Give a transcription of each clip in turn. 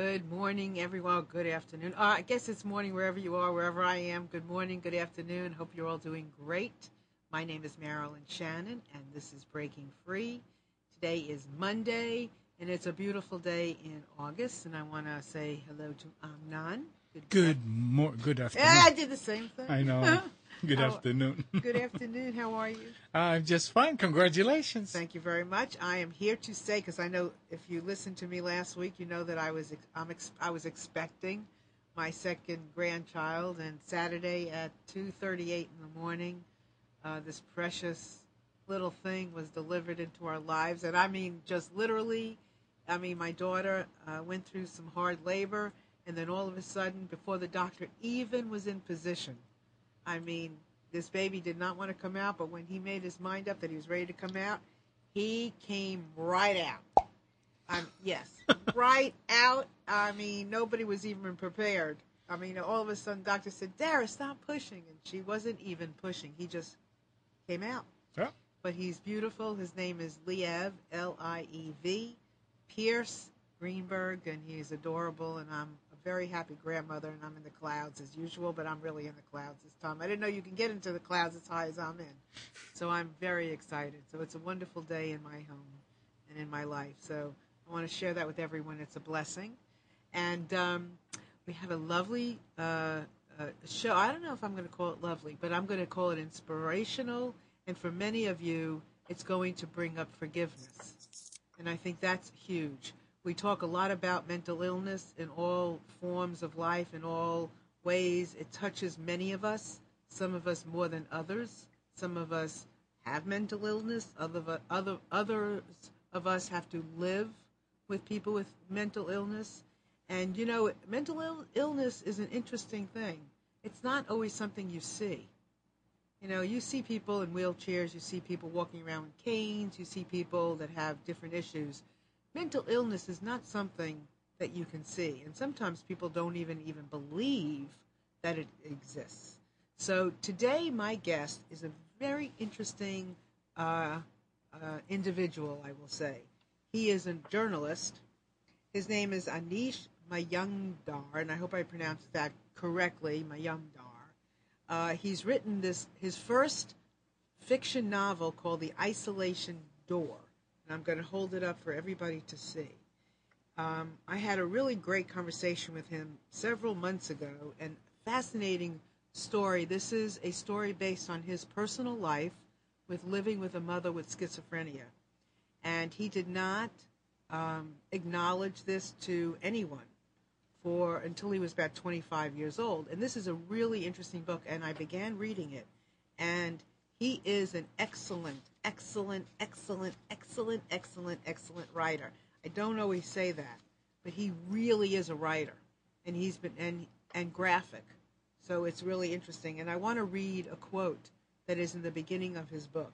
Good morning, everyone. Good afternoon. Uh, I guess it's morning wherever you are, wherever I am. Good morning, good afternoon. Hope you're all doing great. My name is Marilyn Shannon, and this is Breaking Free. Today is Monday, and it's a beautiful day in August. And I want to say hello to Amnan. Good good, mo- good afternoon. Yeah, I did the same thing. I know. Good How- afternoon. good afternoon. How are you? I'm just fine. Congratulations. Thank you very much. I am here to say because I know if you listened to me last week, you know that I was ex- I'm ex- I was expecting my second grandchild, and Saturday at 2:38 in the morning, uh, this precious little thing was delivered into our lives, and I mean just literally. I mean, my daughter uh, went through some hard labor, and then all of a sudden, before the doctor even was in position, I mean, this baby did not want to come out, but when he made his mind up that he was ready to come out, he came right out. Um, yes, right out. I mean, nobody was even prepared. I mean, all of a sudden, doctor said, "Dara, stop pushing," and she wasn't even pushing. He just came out. Yeah. But he's beautiful. His name is Liev, L I E V, Pierce Greenberg, and he's adorable. And I'm very happy grandmother, and I'm in the clouds as usual, but I'm really in the clouds this time. I didn't know you can get into the clouds as high as I'm in. So I'm very excited. So it's a wonderful day in my home and in my life. So I want to share that with everyone. It's a blessing. And um, we have a lovely uh, uh, show. I don't know if I'm going to call it lovely, but I'm going to call it inspirational. And for many of you, it's going to bring up forgiveness. And I think that's huge. We talk a lot about mental illness in all forms of life, in all ways. It touches many of us, some of us more than others. Some of us have mental illness, other, other, others of us have to live with people with mental illness. And you know, mental Ill- illness is an interesting thing. It's not always something you see. You know, you see people in wheelchairs, you see people walking around with canes, you see people that have different issues. Mental illness is not something that you can see, and sometimes people don't even even believe that it exists. So today, my guest is a very interesting uh, uh, individual, I will say. He is a journalist. His name is Anish Mayungdar, and I hope I pronounced that correctly, Mayungdar. Uh, he's written this his first fiction novel called The Isolation Door, I'm going to hold it up for everybody to see. Um, I had a really great conversation with him several months ago, and fascinating story. This is a story based on his personal life with living with a mother with schizophrenia, and he did not um, acknowledge this to anyone for until he was about 25 years old. And this is a really interesting book, and I began reading it. And he is an excellent, excellent, excellent, excellent, excellent, excellent writer. I don't always say that, but he really is a writer, and he's been and and graphic. So it's really interesting. And I want to read a quote that is in the beginning of his book.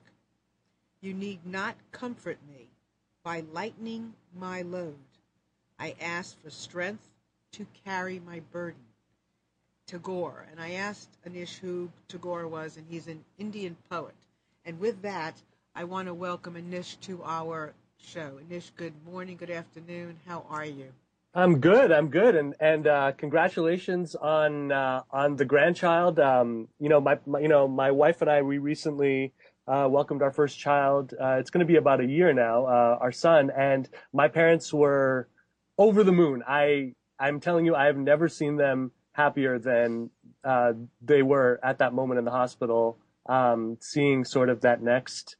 You need not comfort me by lightening my load. I ask for strength to carry my burden. Tagore. And I asked Anish who Tagore was, and he's an Indian poet. And with that, I want to welcome Anish to our show. Anish, good morning, good afternoon. How are you? I'm good. I'm good, and and uh, congratulations on uh, on the grandchild. Um, you know, my, my you know my wife and I we recently uh, welcomed our first child. Uh, it's going to be about a year now, uh, our son, and my parents were over the moon. I I'm telling you, I have never seen them happier than uh, they were at that moment in the hospital, um, seeing sort of that next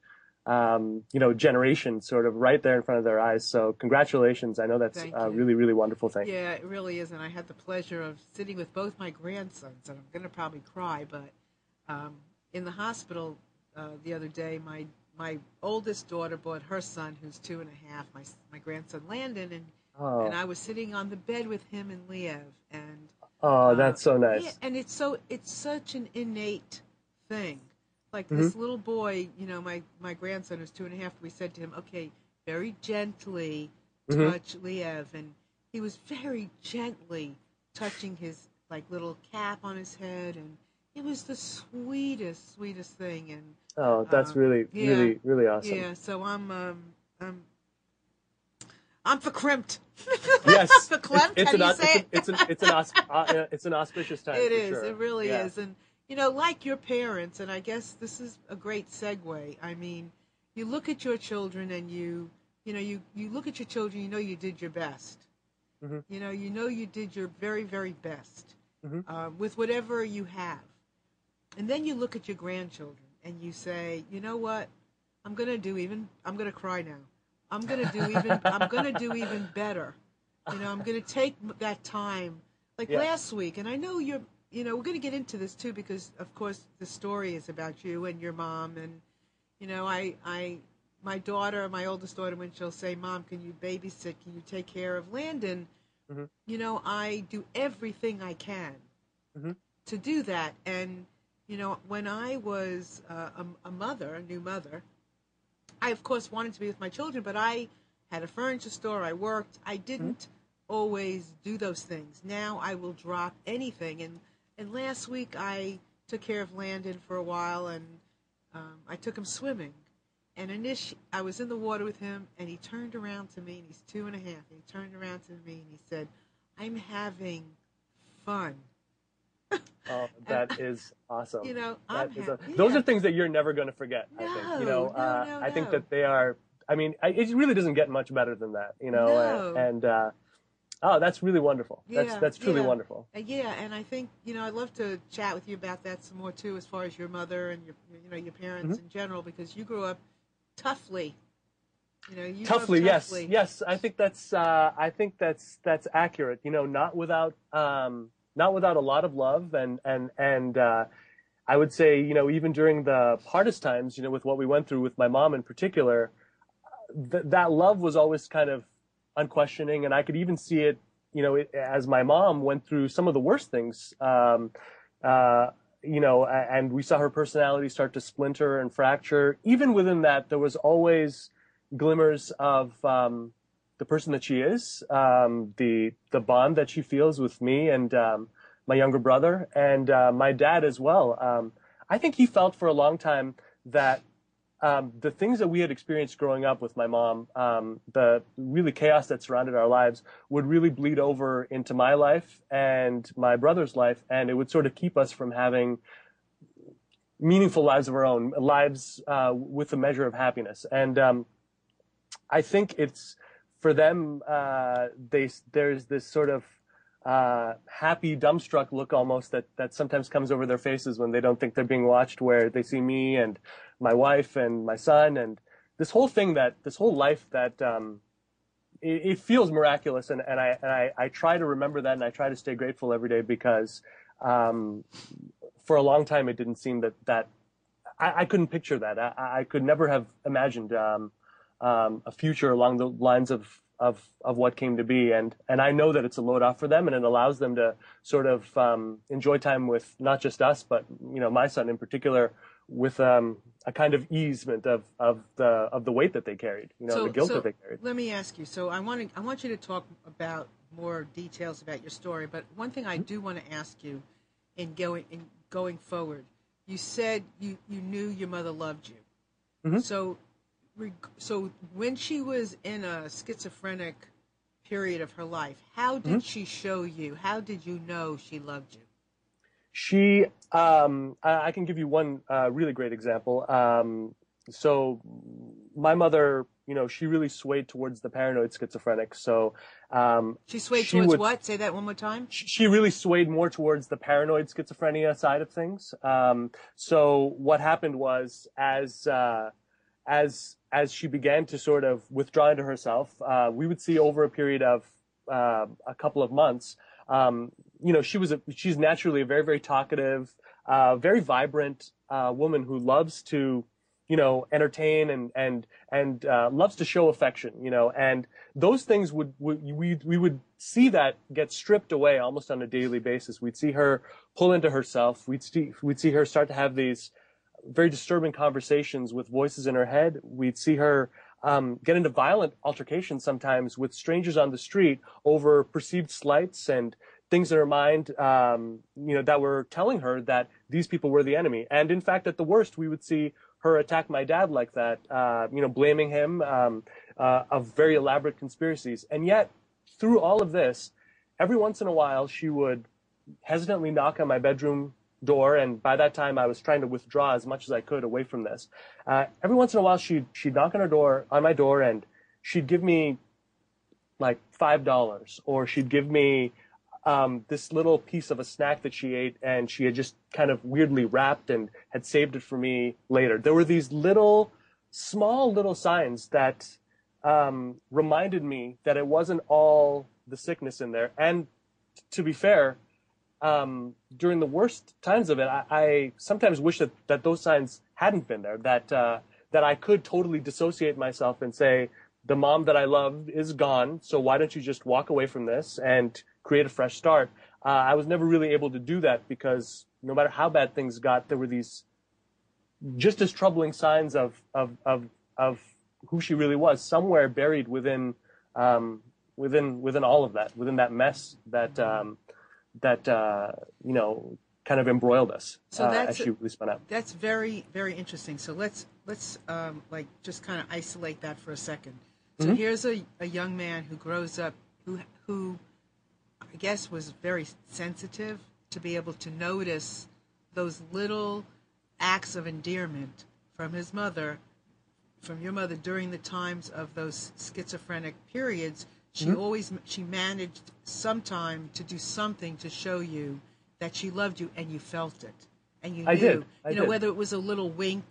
um, you know, generation sort of right there in front of their eyes. So congratulations. I know that's Thank a you. really, really wonderful thing. Yeah, it really is. And I had the pleasure of sitting with both my grandsons, and I'm going to probably cry, but um, in the hospital uh, the other day, my my oldest daughter brought her son, who's two and a half, my my grandson Landon, and Oh, and I was sitting on the bed with him and Liev, and oh, that's so nice. Yeah, and it's so it's such an innate thing. Like Mm-hmm. this little boy, you know, my my grandson who's two and a half. We said to him, "Okay, very gently Mhm. touch Liev," and he was very gently touching his like little cap on his head, and it was the sweetest, sweetest thing. And Oh, that's uh, really, yeah, really, really awesome. yeah, so I'm um I'm I'm for crimped. Yes, for it's, how an, it's, say an, it? it's an it's an aus- uh, it's an auspicious time. It for is. sure. It really Yeah. is. And you know, like your parents, and I guess this is a great segue. I mean, you look at your children, and you, you know, you you look at your children. You know, you did your best. Mhm. You know, you know, you did your very, very best Mhm. uh, with whatever you have. And then you look at your grandchildren, and you say, you know what? I'm gonna do even. I'm gonna cry now. I'm gonna do even. I'm gonna do even better. You know, I'm gonna take that time. Like Yeah. last week, and I know you're. You know, we're gonna get into this too because, of course, the story is about you and your mom. And you know, I, I, my daughter, my oldest daughter, when she'll say, "Mom, can you babysit? Can you take care of Landon?" Mhm. You know, I do everything I can Mhm. to do that. And you know, when I was uh, a, a mother, a new mother, I of course wanted to be with my children, but I had a furniture store. I worked. I didn't always do those things. Now I will drop anything. And and last week I took care of Landon for a while, and um, I took him swimming. And initially, I was in the water with him, and he turned around to me, and he's two and a half. And he turned around to me, and he said, "I'm having fun." Oh, that is awesome. You know, That I'm is happy. a- those yeah. are things that you're never going to forget. I think. You know, no, uh, no, I think that they are. I mean, I, it really doesn't get much better than that. You know, No. and, and uh, oh, that's really wonderful. that's Yeah, that's truly yeah. wonderful. Uh, yeah, and I think you know I'd love to chat with you about that some more too, as far as your mother and your you know your parents Mm-hmm. in general, because you grew up toughly. You know, you up toughly, yes, yes. I think that's uh, I think that's that's accurate. You know, not without um, not without a lot of love and and and uh, I would say you know even during the hardest times, you know, with what we went through with my mom in particular, th- that love was always kind of unquestioning, and I could even see it. You know, it, as my mom went through some of the worst things. Um, uh, you know, and we saw her personality start to splinter and fracture. Even within that, there was always glimmers of um, the person that she is, um, the the bond that she feels with me and um, my younger brother and uh, my dad as well. Um, I think he felt for a long time that um, the things that we had experienced growing up with my mom, um, the really chaos that surrounded our lives, would really bleed over into my life and my brother's life, and it would sort of keep us from having meaningful lives of our own, lives uh, with a measure of happiness. And um, I think it's for them. Uh, they there's this sort of uh, happy, dumbstruck look almost that that sometimes comes over their faces when they don't think they're being watched. Where they see me and my wife and my son and this whole thing that this whole life that um, it, it feels miraculous. And, and I and I, I try to remember that and I try to stay grateful every day because um, for a long time it didn't seem that that I, couldn't picture that. I, I could never have imagined um, um, a future along the lines of, of of what came to be, and and I know that it's a load off for them, and it allows them to sort of um, enjoy time with not just us, but you know my son in particular, with um, a kind of easement of of the of the weight that they carried, you know, the guilt that they carried. Let me ask you. So I want to I want you to talk about more details about your story, but one thing Mm-hmm. I do want to ask you in going in going forward. You said you you knew your mother loved you. Mhm. So so when she was in a schizophrenic period of her life, how did Mm-hmm. she show you? How did you know she loved you? She, um, I, I can give you one uh, really great example. Um, so, my mother, you know, she really swayed towards the paranoid schizophrenic. So, um, She swayed She towards would- what? Say that one more time. sh- she really swayed more towards the paranoid schizophrenia side of things. Um, so, what happened was, as uh, as as she began to sort of withdraw into herself, uh, we would see over a period of uh, a couple of months. Um, you know, she was a, she's naturally a very very talkative, uh, very vibrant uh, woman who loves to, you know, entertain and and and uh, loves to show affection. You know, and those things would, would we we would see that get stripped away almost on a daily basis. We'd see her pull into herself. We'd see we'd see her start to have these very disturbing conversations with voices in her head. We'd see her um, get into violent altercations sometimes with strangers on the street over perceived slights and things in her mind, um, you know, that were telling her that these people were the enemy. And in fact, at the worst, we would see her attack my dad like that, uh, you know, blaming him um, uh, of very elaborate conspiracies. And yet, through all of this, every once in a while, she would hesitantly knock on my bedroom door, and by that time, I was trying to withdraw as much as I could away from this. Uh, every once in a while, she'd she'd knock on her door, on my door, and she'd give me like five dollars, or she'd give me um, this little piece of a snack that she ate, and she had just kind of weirdly wrapped and had saved it for me later. There were these little, small little signs that um, reminded me that it wasn't all the sickness in there. And to be fair, um, during the worst times of it, I, I, sometimes wish that, that those signs hadn't been there. That uh, that I could totally dissociate myself and say, the mom that I love is gone. So why don't you just walk away from this and create a fresh start? Uh, I was never really able to do that because no matter how bad things got, there were these just as troubling signs of of of, of who she really was somewhere buried within um, within within all of that, within that mess that um, that uh, you know kind of embroiled us so uh, that's as she really spun out. That's very very interesting. So let's let's um, like just kind of isolate that for a second. So Mm-hmm. here's a, a young man who grows up who who I guess was very sensitive to be able to notice those little acts of endearment from his mother from your mother during the times of those schizophrenic periods she Mm-hmm. always she managed sometime to do something to show you that she loved you and you felt it and you knew I did. I you know did. whether it was a little wink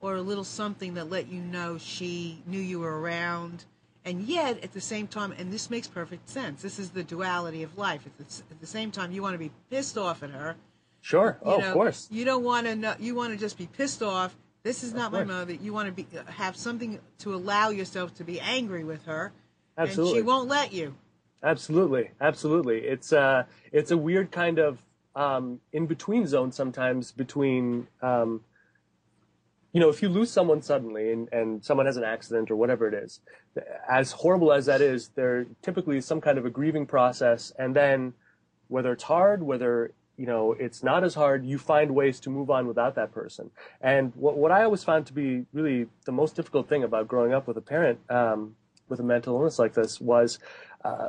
or a little something that let you know she knew you were around and yet at the same time and this makes perfect sense this is the duality of life at the, at the same time you want to be pissed off at her Sure. Oh, know, of course. You don't want to know. You want to just be pissed off. This is not my mother. You want to be have something to allow yourself to be angry with her, Absolutely. and she won't let you. Absolutely, absolutely. It's uh, it's a weird kind of um, in between zone sometimes between, um, you know, if you lose someone suddenly and, and someone has an accident or whatever it is, as horrible as that is, there typically is some kind of a grieving process, and then whether it's hard, whether you know it's not as hard, you find ways to move on without that person. And what what I always found to be really the most difficult thing about growing up with a parent um, with a mental illness like this was. Uh,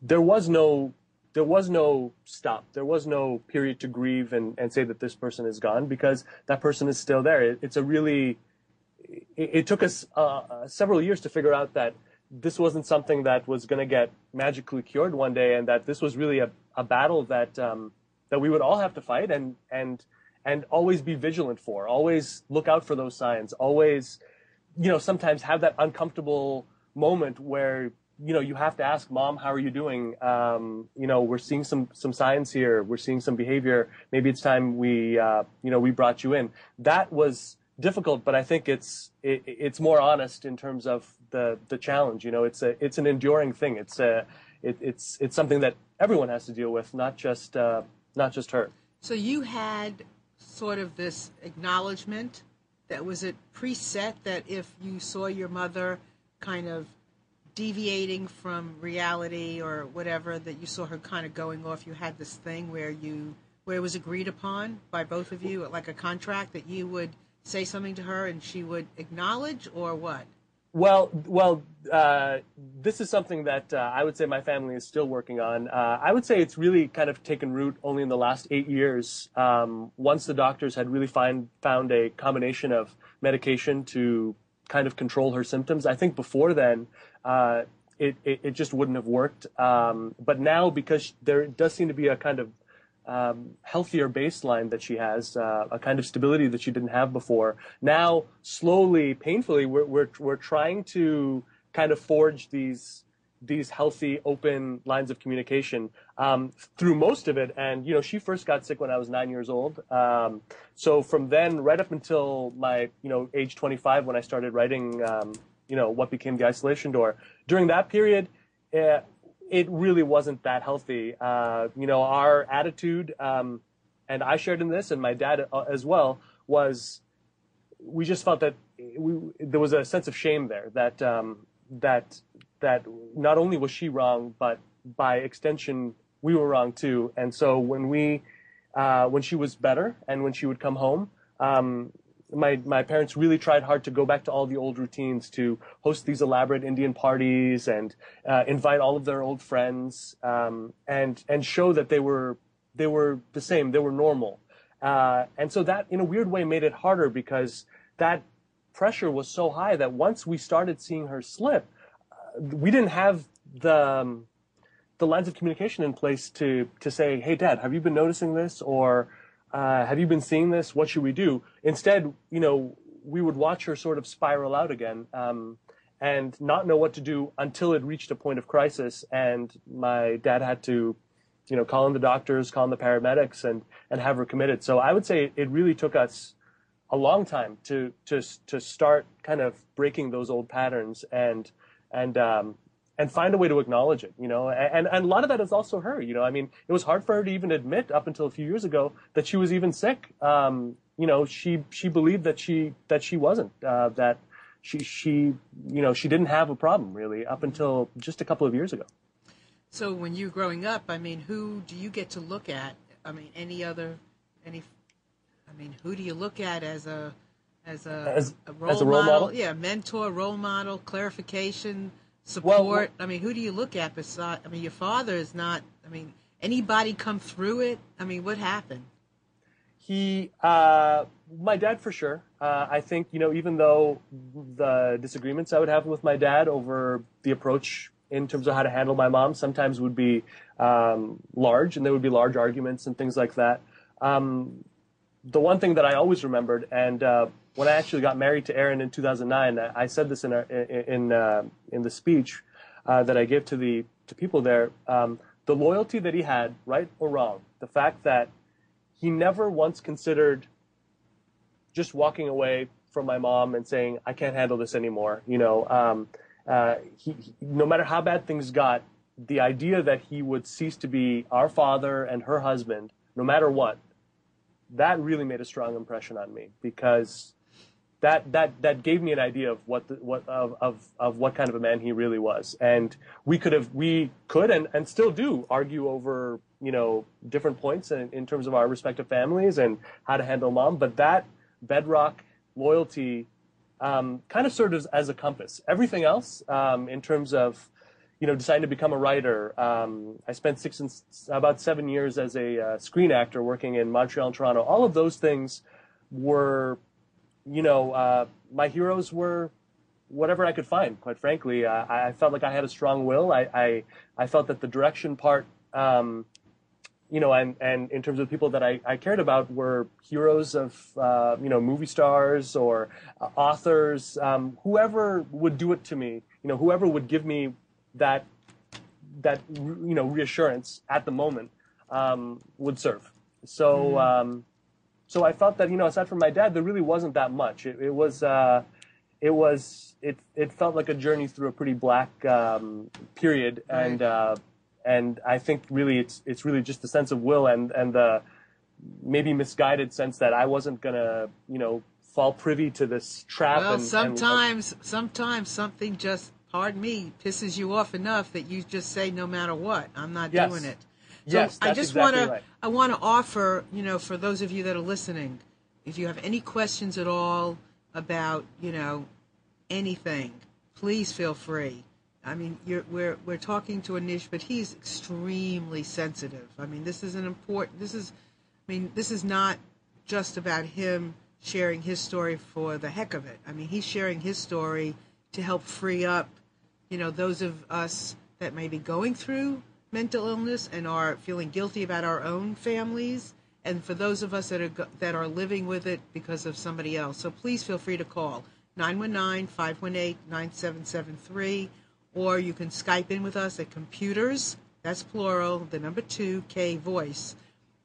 there was no there was no stop. There was no period to grieve and, and say that this person is gone because that person is still there. It, it's a really it, it took us uh, several years to figure out that this wasn't something that was going to get magically cured one day, and that this was really a, a battle that um, that we would all have to fight and and and always be vigilant for. Always look out for those signs. Always, you know, sometimes have that uncomfortable moment where you know, you have to ask mom, how are you doing? Um, you know, we're seeing some, some signs here. We're seeing some behavior. Maybe it's time we, uh, you know, we brought you in. That was difficult, but I think it's, it, it's more honest in terms of the, the challenge. You know, it's a, it's an enduring thing. It's a, it, it's, it's something that everyone has to deal with, not just, uh, not just her. So you had sort of this acknowledgement that was it preset that if you saw your mother kind of deviating from reality or whatever that you saw her kind of going off you had this thing where you where it was agreed upon by both of you like a contract that you would say something to her and she would acknowledge or what Well, well, uh, this is something that uh, I would say my family is still working on. Uh, I would say it's really kind of taken root only in the last eight years. Um, once the doctors had really find, found a combination of medication to kind of control her symptoms. I think before then, uh, it, it, it just wouldn't have worked. Um, but now, because there does seem to be a kind of um, healthier baseline that she has, uh, a kind of stability that she didn't have before. Now, slowly, painfully, we're we're we're trying to kind of forge these these healthy, open lines of communication um, through most of it. And you know, she first got sick when I was nine years old. Um, so from then, right up until my you know age 25, when I started writing, um, you know, what became the isolation door. During that period. Uh, it really wasn't that healthy. Uh, you know, our attitude, um, and I shared in this, and my dad uh, as well, was we just felt that we, there was a sense of shame there that um, that that not only was she wrong, but by extension we were wrong too. And so when we uh, when she was better and when she would come home, um, my my parents really tried hard to go back to all the old routines to host these elaborate Indian parties and uh, invite all of their old friends um, and and show that they were they were the same, they were normal. Uh, and so that, in a weird way, made it harder because that pressure was so high that once we started seeing her slip, we didn't have the um, the lines of communication in place to to say, "Hey, Dad, have you been noticing this?" or uh, "Have you been seeing this? What should we do?" Instead, you know, we would watch her sort of spiral out again. Um, and not know what to do until it reached a point of crisis, and my dad had to you know, call in the doctors, calling the paramedics, and and have her committed. So I would say it really took us a long time to to to start kind of breaking those old patterns and and um, and find a way to acknowledge it. You know, and and a lot of that is also her. You know, I mean, it was hard for her to even admit up until a few years ago that she was even sick. Um, you know, she she believed that she that she wasn't uh, that she she you know she didn't have a problem really up until just a couple of years ago. So when you're growing up, I mean, who do you get to look at? I mean, any other, any, I mean, who do you look at as a, as a, as, a role, as a role model? model? Yeah, mentor, role model, clarification, support. Well, I mean, who do you look at beside? I mean, your father is not. I mean, anybody come through it? I mean, what happened? He, uh, my dad for sure. Uh, I think you know, even though the disagreements I would have with my dad over the approach in terms of how to handle my mom sometimes would be um, large, and there would be large arguments and things like that. Um, the one thing that I always remembered, and uh, when I actually got married to Aaron in 2009, I said this in our, in uh, in the speech uh, that I gave to the to people there. Um, the loyalty that he had, right or wrong, the fact that he never once considered just walking away from my mom and saying, "I can't handle this anymore," you know. Um, uh, he, he, no matter how bad things got, the idea that he would cease to be our father and her husband, no matter what, that really made a strong impression on me because that that that gave me an idea of what the, what of, of of what kind of a man he really was. And we could have we could and, and still do argue over you know different points in, in terms of our respective families and how to handle mom, but that bedrock loyalty um, kind of served as, as, a compass. Everything else, um, in terms of, you know, deciding to become a writer, um, I spent six and about seven years as a uh, screen actor working in Montreal and Toronto. All of those things were, you know, uh, my heroes were whatever I could find. Quite frankly, uh, I felt like I had a strong will. I I, I felt that the direction part um, you know, and, and in terms of people that I, I cared about were heroes of, uh, you know, movie stars or uh, authors, um, whoever would do it to me, you know, whoever would give me that, that, you know, reassurance at the moment, um, would serve. So, mm-hmm. So I felt that, you know, aside from my dad, there really wasn't that much. It, it was, uh, it was, it, it felt like a journey through a pretty black, um, period. Right. And, uh, and I think really it's it's really just the sense of will and and the maybe misguided sense that I wasn't gonna you know fall privy to this trap. Well, and, sometimes and, sometimes something just pardon me pisses you off enough that you just say no matter what I'm not yes. doing it. So yes, I just exactly want to. I want to offer you know for those of you that are listening, if you have any questions at all about you know anything, please feel free. I mean, we're we're talking to Anish, but he's extremely sensitive. I mean, this is an important. This is, I mean, this is not just about him sharing his story for the heck of it. I mean, he's sharing his story to help free up, you know, those of us that may be going through mental illness and are feeling guilty about our own families, and for those of us that are that are living with it because of somebody else. So please feel free to call 919 518 9773 or you can Skype in with us at computers, that's plural, the number two, K voice.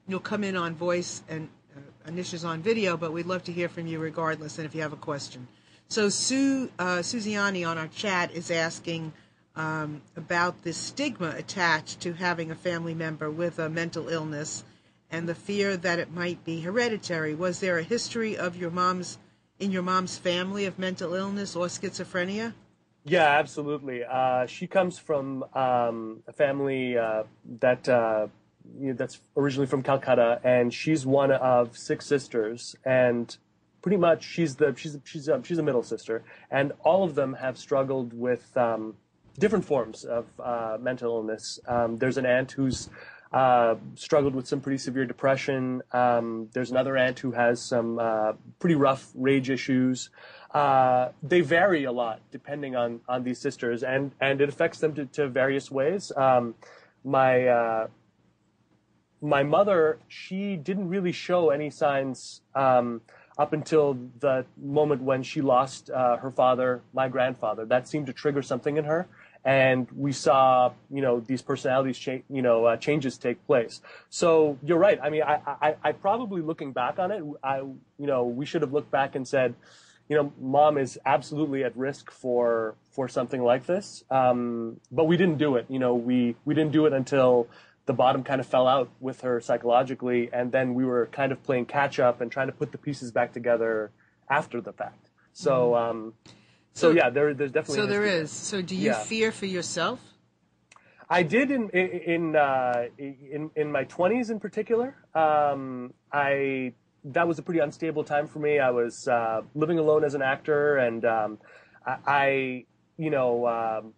You'll come in on voice and uh, Anisha's on video, but we'd love to hear from you regardless and if you have a question. So Sue uh, Susiani on our chat is asking um, about the stigma attached to having a family member with a mental illness and the fear that it might be hereditary. Was there a history of your mom's in your mom's family of mental illness or schizophrenia? Yeah, absolutely. Uh, she comes from um, a family uh, that uh, you know, that's originally from Calcutta, and she's one of six sisters. And pretty much she's the she's she's a, she's a middle sister, and all of them have struggled with um, different forms of uh, mental illness. Um, there's an aunt who's uh, struggled with some pretty severe depression. Um, there's another aunt who has some uh, pretty rough rage issues. Uh, they vary a lot depending on on these sisters, and and it affects them to, to various ways. Um, my uh, my mother, she didn't really show any signs um, up until the moment when she lost uh, her father, my grandfather. That seemed to trigger something in her, and we saw, you know, these personalities, cha- you know, uh, changes take place. So you're right. I mean, I, I, I probably looking back on it, I, you know, we should have looked back and said, you know, mom is absolutely at risk for for something like this. Um, but we didn't do it. You know, we we didn't do it until the bottom kind of fell out with her psychologically, and then we were kind of playing catch up and trying to put the pieces back together after the fact. So, Mm-hmm. um, so, yeah, there, there's definitely. So there is. So do you Yeah. fear for yourself? I did in in uh, in in my twenties in particular. Um, I that was a pretty unstable time for me. I was uh, living alone as an actor, and um, I, I you know um,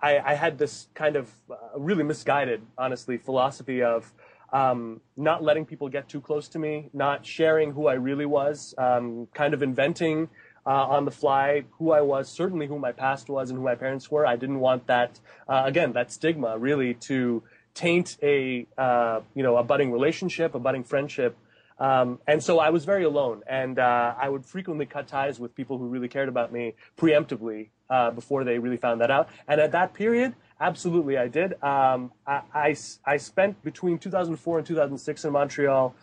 I, I had this kind of uh, really misguided, honestly, philosophy of um, not letting people get too close to me, not sharing who I really was, um, kind of inventing uh, on the fly who I was, certainly who my past was and who my parents were. I didn't want that, uh, again, that stigma really to taint a, uh, you know, a budding relationship, a budding friendship. Um, and so I was very alone, and uh, I would frequently cut ties with people who really cared about me preemptively uh, before they really found that out. And at that period, absolutely, I did. Um, I, I, I spent between 2004 and 2006 in Montreal,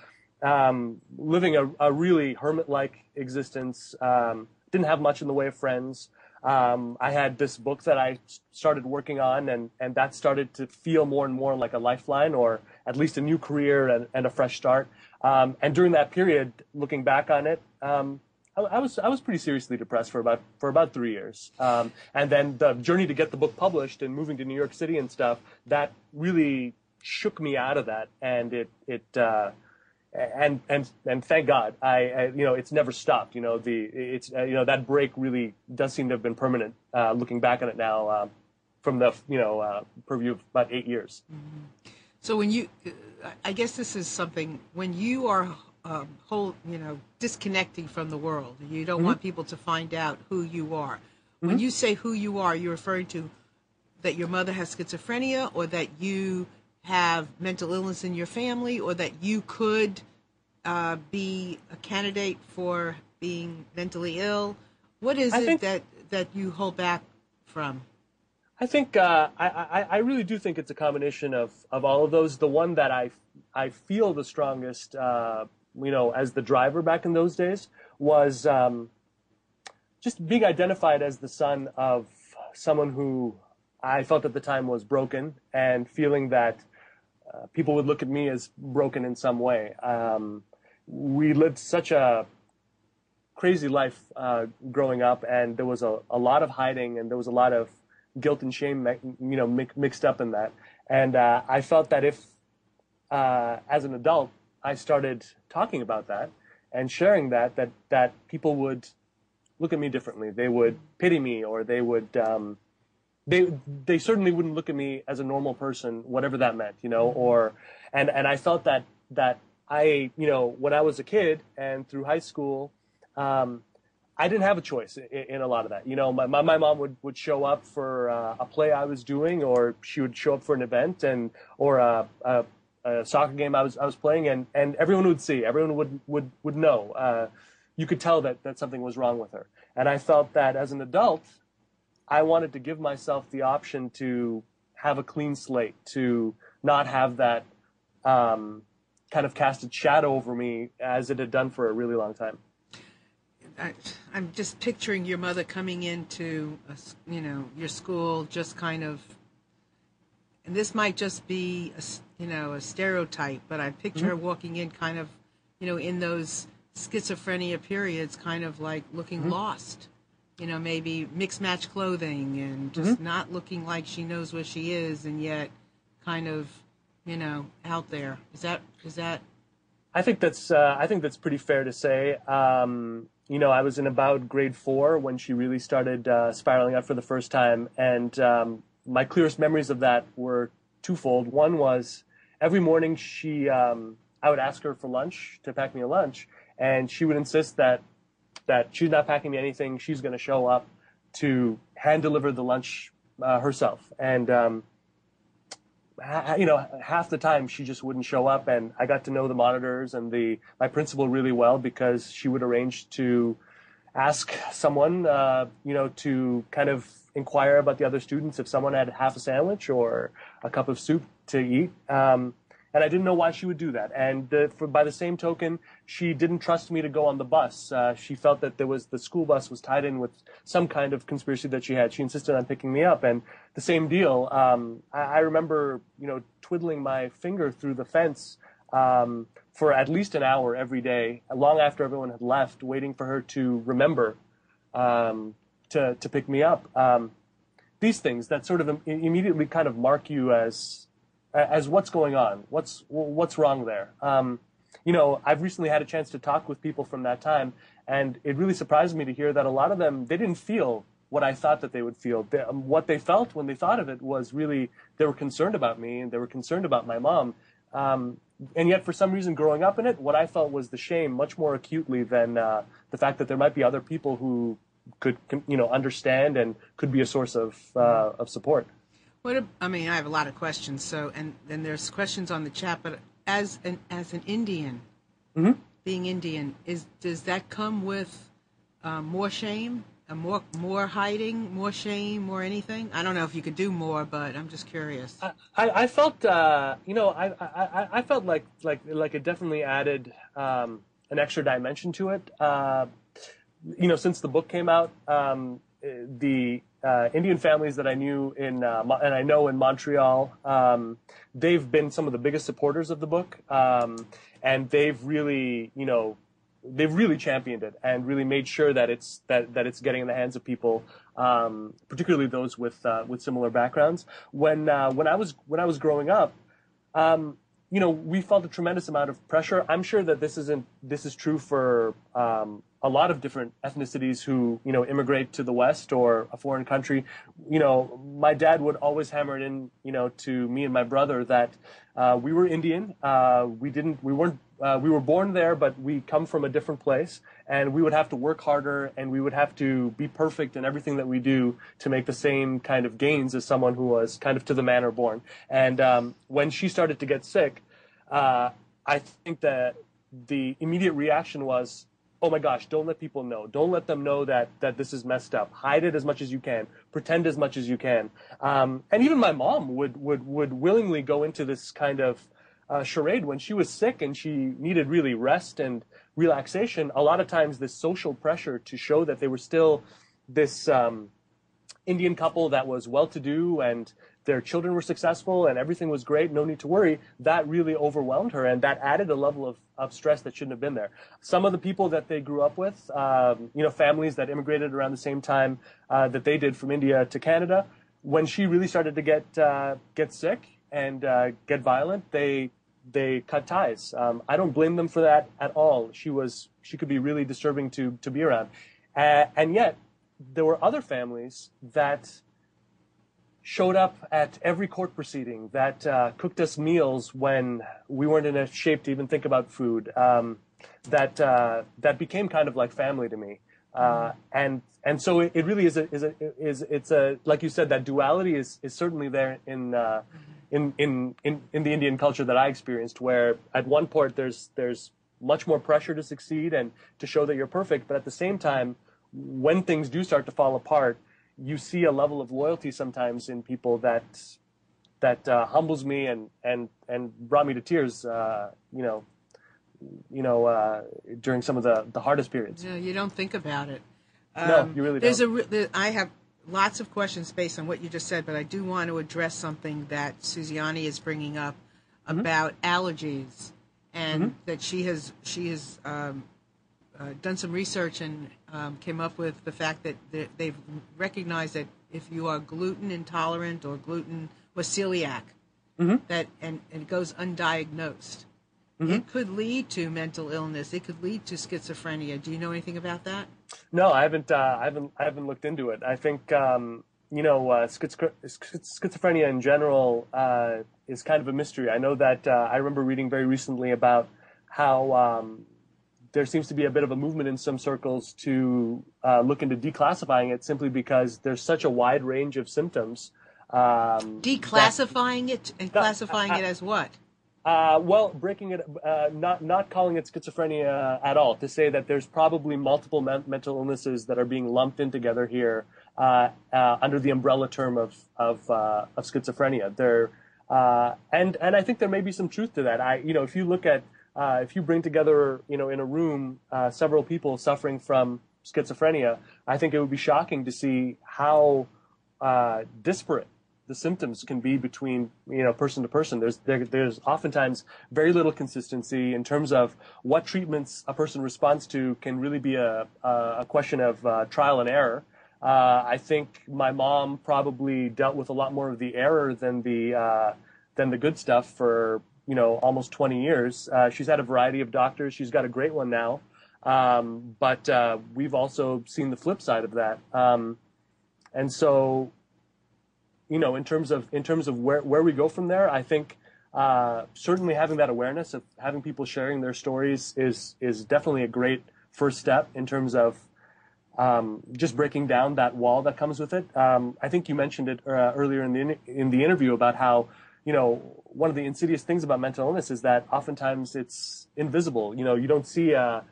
um, living a, a really hermit-like existence. Um, didn't have much in the way of friends. Um, I had this book that I started working on, and, and that started to feel more and more like a lifeline, or at least a new career and, and a fresh start. Um, and during that period, looking back on it, um, I, I was I was pretty seriously depressed for about for about three years. Um, and then the journey to get the book published and moving to New York City and stuff that really shook me out of that, and it it. Uh, and and and thank God, I, I you know it's never stopped. You know the it's uh, you know that break really does seem to have been permanent. Uh, looking back on it now, um, from the you know uh, purview of about eight years. So when you, I guess this is something when you are um, whole, you know, disconnecting from the world. You don't want people to find out who you are. When you say who you are, you're referring to that your mother has schizophrenia, or that you have mental illness in your family, or that you could uh, be a candidate for being mentally ill. What is I it think- that that you hold back from? I think uh, I, I I really do think it's a combination of of all of those. The one that I I feel the strongest, uh, you know, as the driver back in those days was um, just being identified as the son of someone who I felt at the time was broken, and feeling that people would look at me as broken in some way. Um, we lived such a crazy life uh, growing up, and there was a, a lot of hiding, and there was a lot of guilt and shame, you know, mi- mixed up in that. And uh, I felt that if, uh, as an adult, I started talking about that and sharing that, that that people would look at me differently. They would pity me, or they would. Um, they they certainly wouldn't look at me as a normal person, whatever that meant, you know. Or and and I felt that that I, you know, when I was a kid and through high school, um, I didn't have a choice in, in a lot of that. You know, my, my, my mom would, would show up for uh, a play I was doing, or she would show up for an event and or a, a, a soccer game I was I was playing, and, and everyone would see, everyone would would would know. Uh, you could tell that that something was wrong with her, and I felt that as an adult, I wanted to give myself the option to have a clean slate, to not have that um, kind of cast a shadow over me as it had done for a really long time. I, I'm just picturing your mother coming into, a you know, your school, just kind of, and this might just be, a, you know, a stereotype, but I picture her walking in, kind of, you know, in those schizophrenia periods, kind of like looking lost. You know, maybe mixed match clothing and just not looking like she knows where she is, and yet, kind of, you know, out there. Is that is that? I think that's uh, I think that's pretty fair to say. Um, you know, I was in about grade four when she really started uh, spiraling out for the first time, and um, my clearest memories of that were twofold. One was every morning she, um, I would ask her for lunch to pack me a lunch, and she would insist that that she's not packing me anything. She's going to show up to hand deliver the lunch uh, herself, and um, ha- you know, half the time she just wouldn't show up, and I got to know the monitors and the my principal really well because she would arrange to ask someone, uh, you know, to kind of inquire about the other students if someone had half a sandwich or a cup of soup to eat. Um, and I didn't know why she would do that. And for, by the same token, she didn't trust me to go on the bus. Uh, she felt that there was the school bus was tied in with some kind of conspiracy that she had. She insisted on picking me up, and the same deal. Um, I, I, remember, you know, twiddling my finger through the fence um, for at least an hour every day, long after everyone had left, waiting for her to remember um, to to pick me up. Um, these things that sort of immediately kind of mark you as as what's going on, what's what's wrong there. Um, you know, I've recently had a chance to talk with people from that time, and it really surprised me to hear that a lot of them they didn't feel what I thought that they would feel. They, um, what they felt when they thought of it was really they were concerned about me and they were concerned about my mom. Um, and yet, for some reason, growing up in it, what I felt was the shame much more acutely than uh, the fact that there might be other people who could, you know, understand and could be a source of uh, of support. What I mean, I have a lot of questions. So, and then there's questions on the chat. But as an as an Indian, mm-hmm. being Indian, is does that come with um, more shame, uh, more more hiding, more shame, more anything? I don't know if you could do more, but I'm just curious. I, I, I felt, uh, you know, I, I I felt like like like it definitely added um, an extra dimension to it. Uh, you know, since the book came out, um, the uh, Indian families that I knew in uh, and I know in Montreal, um, they've been some of the biggest supporters of the book, um, and they've really, you know, they've really championed it and really made sure that it's that that it's getting in the hands of people, um, particularly those with uh, with similar backgrounds. When uh, when I was when I was growing up. Um, you know, we felt a tremendous amount of pressure. I'm sure that this isn't this is true for um, a lot of different ethnicities who you know immigrate to the West or a foreign country. You know, my dad would always hammer it in, you know, to me and my brother that uh, we were Indian. Uh, we didn't, we weren't, uh, we were born there, but we come from a different place, and we would have to work harder, and we would have to be perfect in everything that we do to make the same kind of gains as someone who was kind of to the manner born. And um, when she started to get sick, uh, I think that the immediate reaction was oh my gosh, don't let people know. Don't let them know that that this is messed up. Hide it as much as you can. Pretend as much as you can. Um, and even my mom would would would willingly go into this kind of uh, charade when she was sick and she needed really rest and relaxation. A lot of times, this social pressure to show that they were still this um, Indian couple that was well-to-do and their children were successful and everything was great, no need to worry, that really overwhelmed her and that added a level of, of stress that shouldn't have been there. Some of the people that they grew up with, um, you know, families that immigrated around the same time uh, that they did from India to Canada, when she really started to get uh, get sick and uh, get violent, they they cut ties. Um, I don't blame them for that at all. She was she could be really disturbing to to be around, and yet there were other families that showed up at every court proceeding, that uh, cooked us meals when we weren't in a shape to even think about food, um, that uh, that became kind of like family to me. Uh, and and so it, it, really is a, is a is it's a like you said that duality is is certainly there in uh, in, in in in the Indian culture that I experienced where at one point there's there's much more pressure to succeed and to show that you're perfect but at the same time when things do start to fall apart you see a level of loyalty sometimes in people that that uh, humbles me and and and brought me to tears. Uh, you know, you know, uh, during some of the the hardest periods. Yeah, you don't think about it. Um, no, you really there's don't. a. There, I have lots of questions based on what you just said, but I do want to address something that Susiani is bringing up mm-hmm. about allergies, and mm-hmm. that she has she has um, uh, done some research and um, came up with the fact that they've recognized that if you are gluten intolerant or gluten or celiac, mm-hmm. that and, and it goes undiagnosed, it could lead to mental illness. It could lead to schizophrenia. Do you know anything about that? No, I haven't. Uh, I haven't. I haven't looked into it. I think um, you know uh, schizo- schizophrenia in general uh, is kind of a mystery. I know that uh, I remember reading very recently about how um, there seems to be a bit of a movement in some circles to uh, look into declassifying it simply because there's such a wide range of symptoms. Um, Declassifying it and classifying it as what? Uh, well, breaking it, uh, not not calling it schizophrenia at all. To say that there's probably multiple men- mental illnesses that are being lumped in together here uh, uh under the umbrella term of of, uh, of schizophrenia. There, uh, and and I think there may be some truth to that. I, you know, if you look at if you bring together, you know, in a room several people suffering from schizophrenia, I think it would be shocking to see how disparate the symptoms can be between you know person to person. There's there, there's oftentimes very little consistency in terms of what treatments a person responds to. Can really be a a, question of uh, trial and error. Uh, I think my mom probably dealt with a lot more of the error than the uh, than the good stuff for you know almost 20 years. Uh, she's had a variety of doctors. She's got a great one now, um, but uh, we've also seen the flip side of that. Um, and so you know, in terms of in terms of where where we go from there, I think uh, certainly having that awareness of having people sharing their stories is is definitely a great first step in terms of um, just breaking down that wall that comes with it. Um, I think you mentioned it uh, earlier in the in the interview about how you know one of the insidious things about mental illness is that oftentimes it's invisible. You know, you don't see a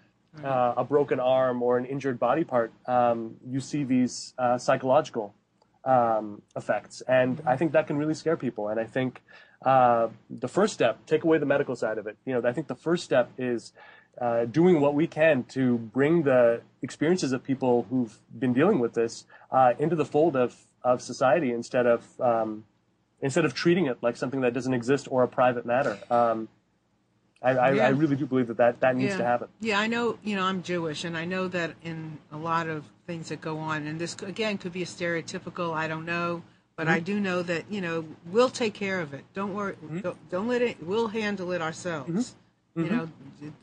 uh, a broken arm or an injured body part. Um, you see these uh, psychological um, effects. And I think that can really scare people. And I think uh, the first step, take away the medical side of it. You know, I think the first step is uh, doing what we can to bring the experiences of people who've been dealing with this uh, into the fold of, of society instead of um, instead of treating it like something that doesn't exist or a private matter. Um, I, I, yeah. I, really do believe that that, that needs yeah. to happen. Yeah, I know, you know, I'm Jewish, and I know that in a lot of things that go on, and this, again, could be a stereotypical, I don't know, but mm-hmm. I do know that, you know, we'll take care of it. Don't worry. Mm-hmm. Don't, don't, let it, we'll handle it ourselves. Mm-hmm. You know,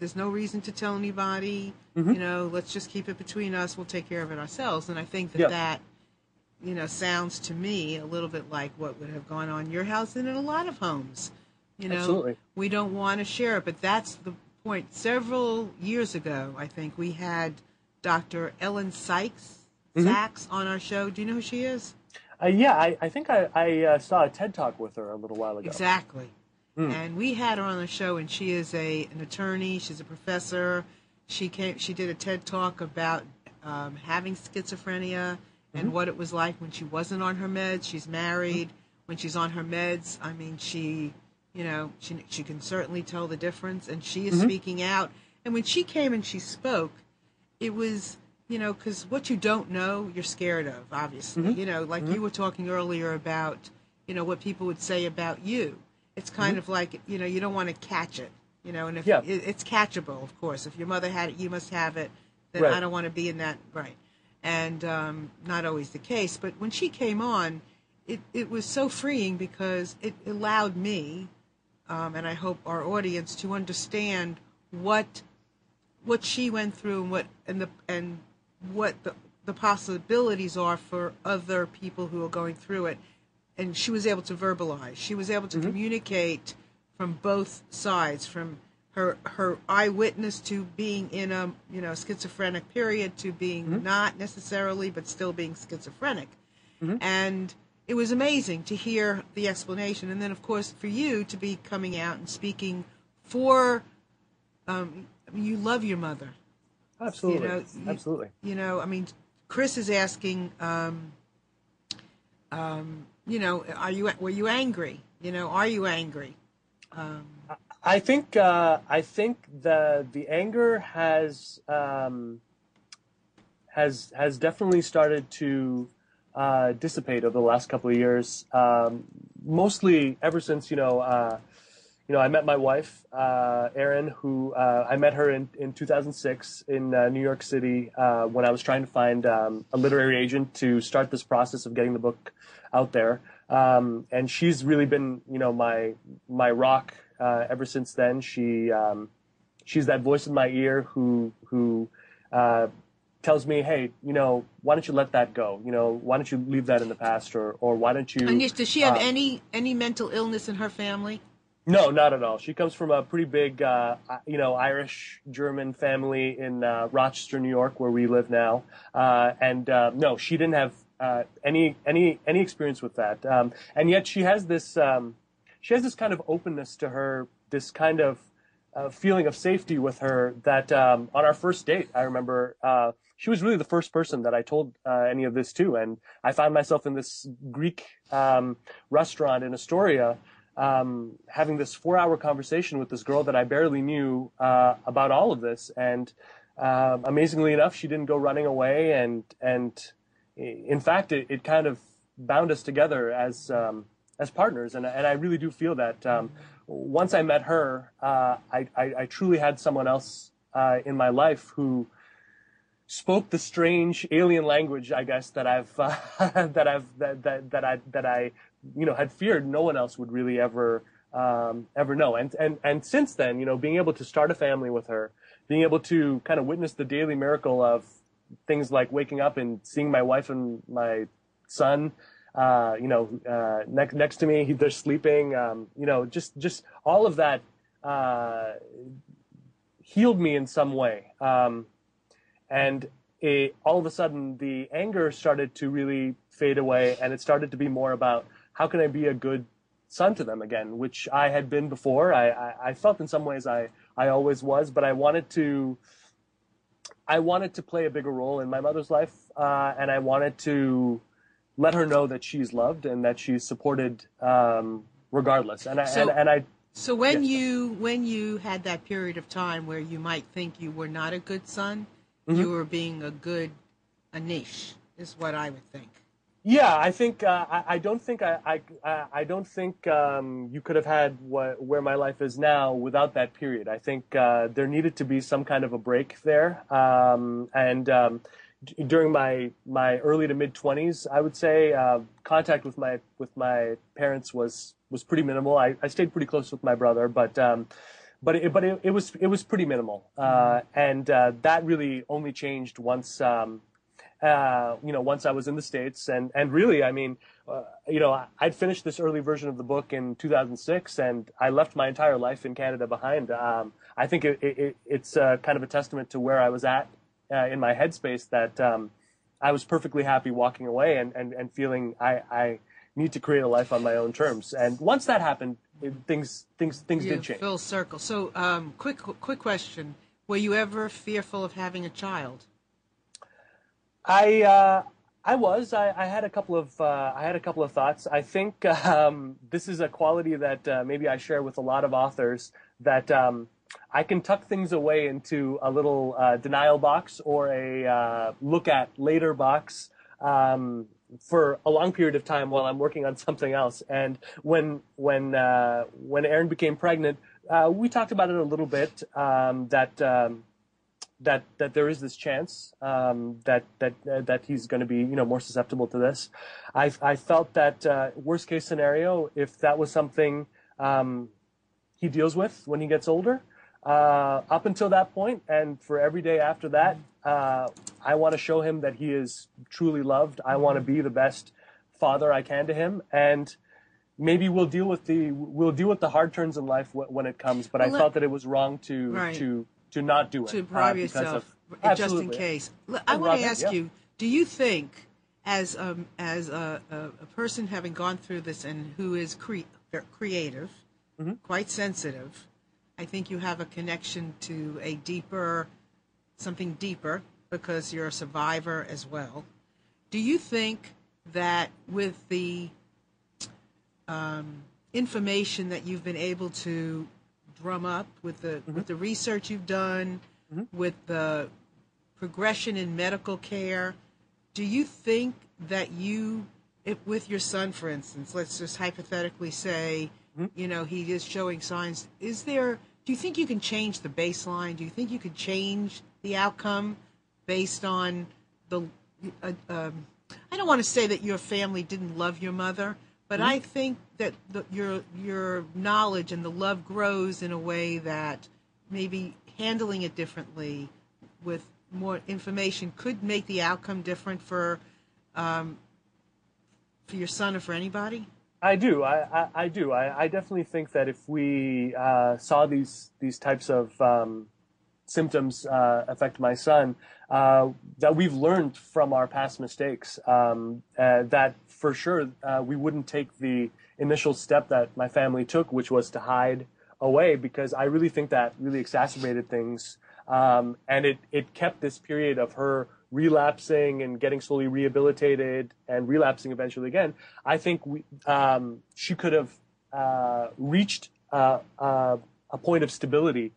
there's no reason to tell anybody, mm-hmm. you know, let's just keep it between us. We'll take care of it ourselves. And I think that that, you know, sounds to me a little bit like what would have gone on in your house and in a lot of homes you know, Absolutely. we don't want to share it, but that's the point. Several years ago, I think we had Dr. Elyn Sykes mm-hmm. Saks on our show. Do you know who she is? Uh, yeah, I, I think I, I uh, saw a TED talk with her a little while ago. Exactly. Mm. And we had her on the show, and she is a an attorney. She's a professor. She came. She did a TED talk about um, having schizophrenia mm-hmm. and what it was like when she wasn't on her meds. She's married. Mm-hmm. When she's on her meds, I mean, she you know, she she can certainly tell the difference, and she is mm-hmm. speaking out. And when she came and she spoke, it was you know because what you don't know, you're scared of. Obviously, mm-hmm. you know, like mm-hmm. you were talking earlier about you know what people would say about you. It's kind mm-hmm. of like you know you don't want to catch it. You know, and if yeah. it, it's catchable, of course. If your mother had it, you must have it. Then right. I don't want to be in that right. And um, not always the case. But when she came on, it, it was so freeing because it allowed me um, and I hope our audience to understand what what she went through and what and the and what the, the possibilities are for other people who are going through it. And she was able to verbalize. She was able to mm-hmm. communicate from both sides, from her her eyewitness to being in a you know schizophrenic period to being mm-hmm. not necessarily but still being schizophrenic, mm-hmm. and it was amazing to hear the explanation, and then of course for you to be coming out and speaking for. Um, you love your mother. Absolutely. You know, you, Absolutely. You know, I mean, Chris is asking. Um, um, you know, are you were you angry? You know, are you angry? Um, I think uh, I think the the anger has um, has has definitely started to uh, dissipate over the last couple of years. Um, mostly ever since you know, uh, you know, I met my wife, uh, Erin, who uh, I met her in, in 2006 in uh, New York City when I was trying to find um, a literary agent to start this process of getting the book out there. Um, and she's really been, you know, my my rock uh, ever since then. She um, she's that voice in my ear who who uh, tells me, hey, you know, why don't you let that go? You know, why don't you leave that in the past, or or why don't you? And does she have uh, any any mental illness in her family? No, not at all. She comes from a pretty big, uh, you know, Irish German family in uh, Rochester, New York, where we live now. Uh, and uh, no, she didn't have uh, any any any experience with that. Um, and yet she has this um, she has this kind of openness to her, this kind of uh, feeling of safety with her. That um, on our first date, I remember she was really the first person that I told any of this to, and I found myself in this Greek um, restaurant in Astoria um, having this four hour conversation with this girl that I barely knew uh, about all of this. And uh, amazingly enough, she didn't go running away. And, and in fact, it, it kind of bound us together as, um, as partners. And, and I really do feel that um, once I met her, uh, I, I, I, truly had someone else uh, in my life who spoke the strange alien language, I guess, that I've, that I've, that, that, that I, that I you know, had feared no one else would really ever um, ever know. And and and since then, you know, being able to start a family with her, being able to kind of witness the daily miracle of things like waking up and seeing my wife and my son, uh, you know, uh, next next to me, they're sleeping. Um, you know, just just all of that uh, healed me in some way. Um, and it, all of a sudden, the anger started to really fade away, and it started to be more about how can I be a good son to them again, which I had been before. I, I, I felt in some ways I, I always was, but I wanted to, I wanted to play a bigger role in my mother's life, uh, and I wanted to let her know that she's loved and that she's supported um, regardless. And I, so, and, and I. So when yes. you when you had that period of time where you might think you were not a good son, mm-hmm. you were being a good Anish is what I would think. Yeah, I think uh, I, I, don't think I I, I don't think um, you could have had what, where my life is now without that period. I think uh, there needed to be some kind of a break there, um, and um, during my my early to mid twenties, I would say uh, contact with my with my parents was was pretty minimal. I, I stayed pretty close with my brother, but um, but it, but it, it, was it was pretty minimal, uh, and uh, that really only changed once um, uh, you know, once I was in the States. And, and really, I mean, uh, you know, I'd finished this early version of the book in 2006 and I left my entire life in Canada behind. Um, I think it, it's uh, kind of a testament to where I was at uh, in my headspace that um, I was perfectly happy walking away and, and, and feeling I, I need to create a life on my own terms. And once that happened, it, things, things, things did change. Full circle. So, um, quick, quick question. Were you ever fearful of having a child? I uh, I was. I, I, had a couple of uh, I had a couple of thoughts. I think um, this is a quality that uh, maybe I share with a lot of authors that um, I can tuck things away into a little uh, denial box or a uh, look at later box. Um, for a long period of time while I'm working on something else, and when when uh, when Erin became pregnant, we talked about it a little bit. Um, that um, that that there is this chance um, that that uh, that he's going to be you know more susceptible to this. I I felt that uh, worst case scenario, if that was something um, he deals with when he gets older, uh, up until that point, and for every day after that, uh, I want to show him that he is truly loved. I want to be the best father I can to him, and maybe we'll deal with the we'll deal with the hard turns in life when it comes. But well, I felt that it was wrong to right. to to not do it. To deprive uh, yourself, of, just in case. I want to ask yeah. you: Do you think, as um, as a, a, a, person having gone through this and who is cre- creative, mm-hmm. quite sensitive, I think you have a connection to a deeper, something deeper, because you're a survivor as well. Do you think that with the um, information that you've been able to drum up with the mm-hmm. with the research you've done, mm-hmm. with the progression in medical care. Do you think that you, if, with your son, for instance, let's just hypothetically say you know, he is showing signs. Is there? Do you think you can change the baseline? Do you think you could change the outcome based on the? Uh, um, I don't want to say that your family didn't love your mother, but I think that the, your your knowledge and the love grows in a way that maybe handling it differently with more information could make the outcome different for um, for your son or for anybody. I do. I, I, I do. I, I, definitely think that if we uh, saw these these types of um, symptoms uh, affect my son, uh, that we've learned from our past mistakes. Um, uh, that for sure uh, we wouldn't take the initial step that my family took, which was to hide away, because I really think that really exacerbated things, um, and it it kept this period of her relapsing and getting slowly rehabilitated and relapsing eventually again, I think we, um, she could have uh, reached uh, uh, a point of stability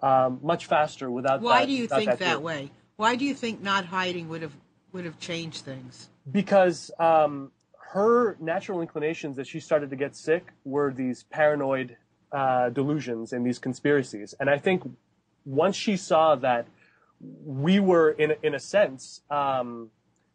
um, much faster without. Why that, do you think that, that way? Why do you think not hiding would have would have changed things? Because um, her natural inclinations as she started to get sick were these paranoid uh, delusions and these conspiracies, and I think once she saw that we were in in a sense um,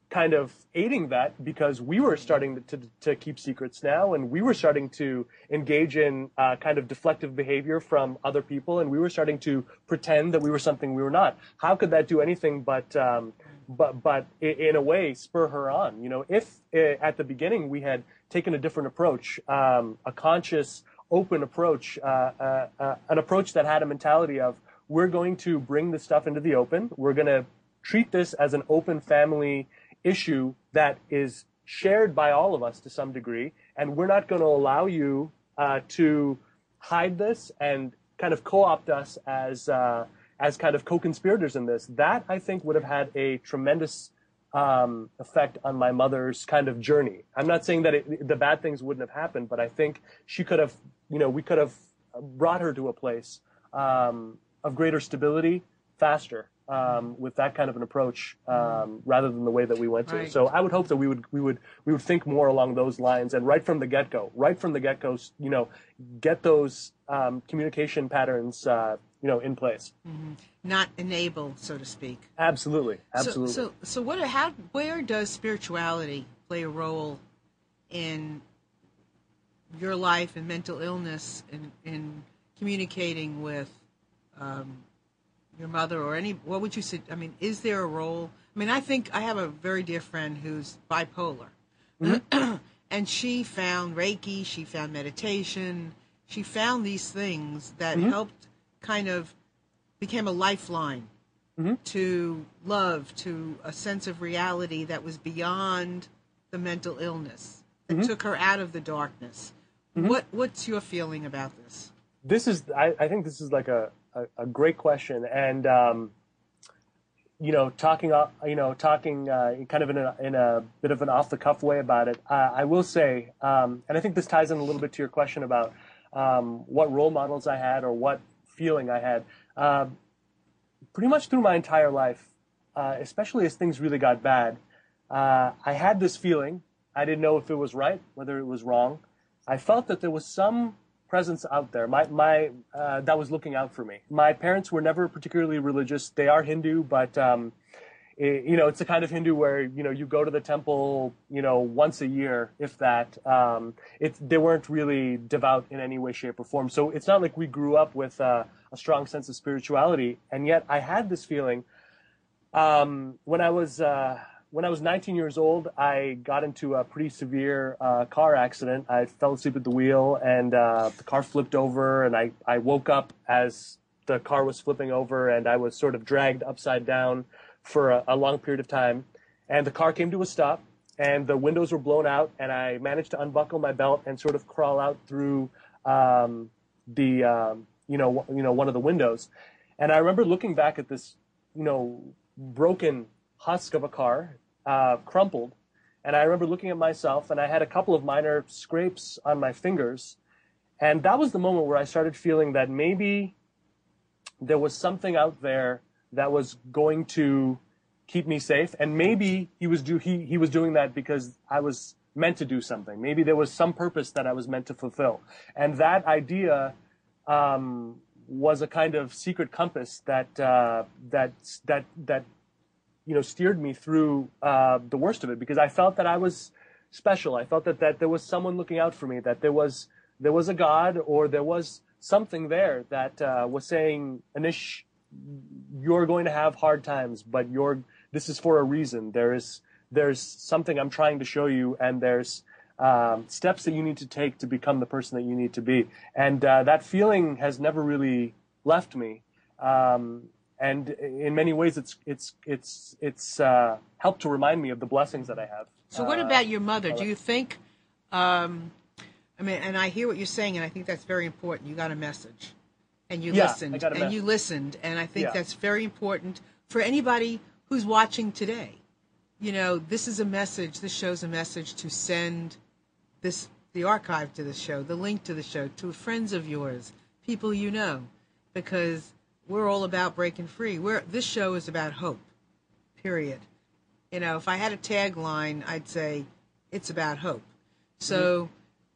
kind of aiding that because we were starting to, to, to, keep secrets now and we were starting to engage in uh, kind of deflective behavior from other people and we were starting to pretend that we were something we were not. How could that do anything but um, but but in a way spur her on? You know if eh, at the beginning we had taken a different approach um, a conscious open approach uh, uh, uh an approach that had a mentality of we're going to bring this stuff into the open. We're going to treat this as an open family issue that is shared by all of us to some degree. And we're not going to allow you uh, to hide this and kind of co-opt us as, uh, as kind of co-conspirators in this. That I think would have had a tremendous um, effect on my mother's kind of journey. I'm not saying that it, the bad things wouldn't have happened, but I think she could have, you know, we could have brought her to a place um, of greater stability faster um, with that kind of an approach um, rather than the way that we went to. Right. So I would hope that we would we would we would think more along those lines and right from the get go, right from the get go, you know, get those um, communication patterns, uh, you know, in place. Mm-hmm. Not enable, so to speak. Absolutely, absolutely. So, so, so what? How? Where does spirituality play a role in your life and mental illness in in communicating with um, your mother or any what would you say i mean is there a role i mean i think i have a very dear friend who's bipolar mm-hmm. and she found reiki she found meditation she found these things that mm-hmm. helped kind of became a lifeline mm-hmm. to love to a sense of reality that was beyond the mental illness that mm-hmm. took her out of the darkness mm-hmm. what what's your feeling about this this is I, I think this is like a a, a great question, and um, you know, talking, uh, you know, talking uh, kind of in a, in a bit of an off the cuff way about it. Uh, I will say, um, and I think this ties in a little bit to your question about um, what role models I had or what feeling I had. Um, pretty much through my entire life, uh, especially as things really got bad, uh, I had this feeling. I didn't know if it was right, whether it was wrong. I felt that there was some presence out there. My my uh, that was looking out for me. My parents were never particularly religious. They are Hindu, but um, it, you know it's the kind of Hindu where you know you go to the temple you know once a year, if that. Um, it they weren't really devout in any way, shape, or form. So it's not like we grew up with uh, a strong sense of spirituality. And yet I had this feeling um, when I was. Uh, when I was 19 years old, I got into a pretty severe uh, car accident. I fell asleep at the wheel, and uh, the car flipped over, and I, I woke up as the car was flipping over, and I was sort of dragged upside down for a, a long period of time. And the car came to a stop, and the windows were blown out, and I managed to unbuckle my belt and sort of crawl out through um, the um, you know you know one of the windows. And I remember looking back at this you know broken husk of a car, uh, crumpled. And I remember looking at myself, and I had a couple of minor scrapes on my fingers. And that was the moment where I started feeling that maybe there was something out there that was going to keep me safe. And maybe he was do he he was doing that because I was meant to do something. Maybe there was some purpose that I was meant to fulfill. And that idea um, was a kind of secret compass that uh, that that that you know steered me through uh, the worst of it because I felt that I was special. I felt that that there was someone looking out for me. That there was there was a God or there was something there that uh, was saying, Anish, you're going to have hard times, but you're this is for a reason. There is there's something I'm trying to show you, and there's um, steps that you need to take to become the person that you need to be. And uh, that feeling has never really left me. Um, and in many ways, it's it's it's it's uh, helped to remind me of the blessings that I have. So, what Uh, about your mother? Do you think? Um, I mean, and I hear what you're saying, and I think that's very important. You got a message, and you Yeah, I listened, got a and you listened, and I think Yeah. that's very important for anybody who's watching today. You know, this is a message. This show's a message to send this the archive to the show, the link to the show, to friends of yours, people you know, because we're all about breaking free. We're this show is about hope. Period. You know, if I had a tagline, I'd say it's about hope. So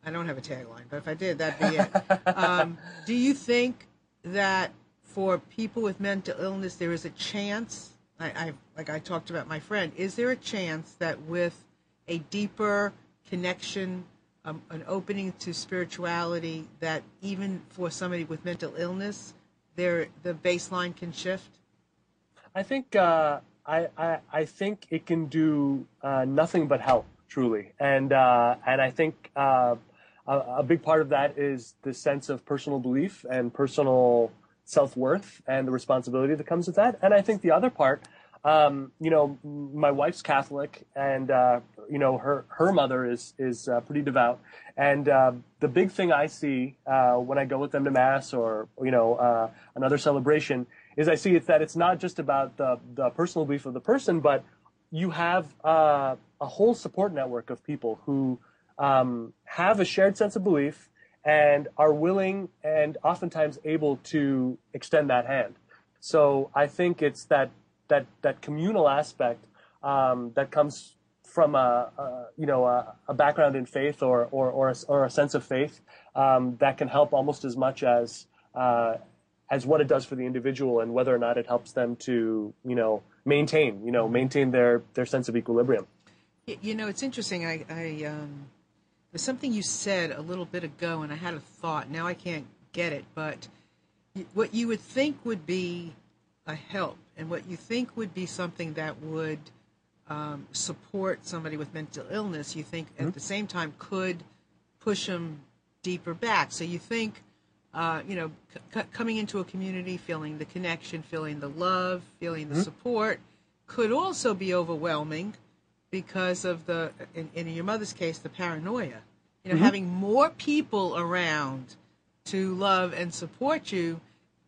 I don't have a tagline, but if I did, that'd be it. um, do you think that for people with mental illness, there is a chance? I, I like I talked about my friend. Is there a chance that with a deeper connection, um, an opening to spirituality, that even for somebody with mental illness, there the baseline can shift? I think uh, I, I I think it can do uh, nothing but help truly, and uh, and I think uh, a big part of that is the sense of personal belief and personal self worth and the responsibility that comes with that. And I think the other part, um, you know, my wife's Catholic, and uh, you know her her mother is is uh, pretty devout, and uh, the big thing I see uh, when I go with them to mass or you know uh, another celebration is I see it's that it's not just about the the personal belief of the person, but you have uh, a whole support network of people who um, have a shared sense of belief and are willing and oftentimes able to extend that hand. So I think it's that that that communal aspect um, that comes from a, a you know a, a background in faith or or or a, or a sense of faith um, that can help almost as much as uh, as what it does for the individual and whether or not it helps them to you know maintain you know maintain their their sense of equilibrium. You know, it's interesting. I, I um, there's something you said a little bit ago, and I had a thought. Now I can't get it, but what you would think would be a help, and what you think would be something that would um, support somebody with mental illness, you think at the same time could push them deeper back. So you think, uh, you know, c- coming into a community, feeling the connection, feeling the love, feeling the support, could also be overwhelming because of the in, in your mother's case the paranoia. You know having more people around to love and support you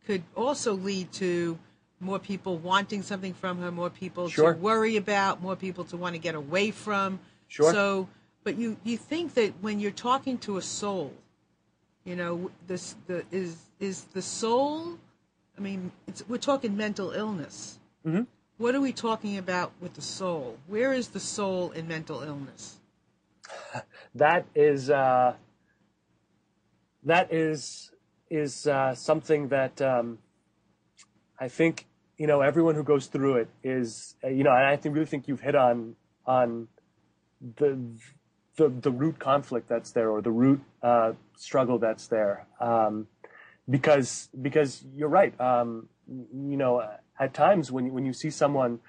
could also lead to more people wanting something from her more people Sure. to worry about more people to want to get away from Sure. so but you you think that when you're talking to a soul you know this the is is the soul i mean it's we're talking mental illness Mm-hmm. what are we talking about with the soul? Where is the soul in mental illness? that is uh, that is is uh, something that um, I think you know everyone who goes through it is uh, you know I think really think you've hit on on the the the root conflict that's there or the root uh, struggle that's there. Um, because because you're right. Um, you know at times when when you see someone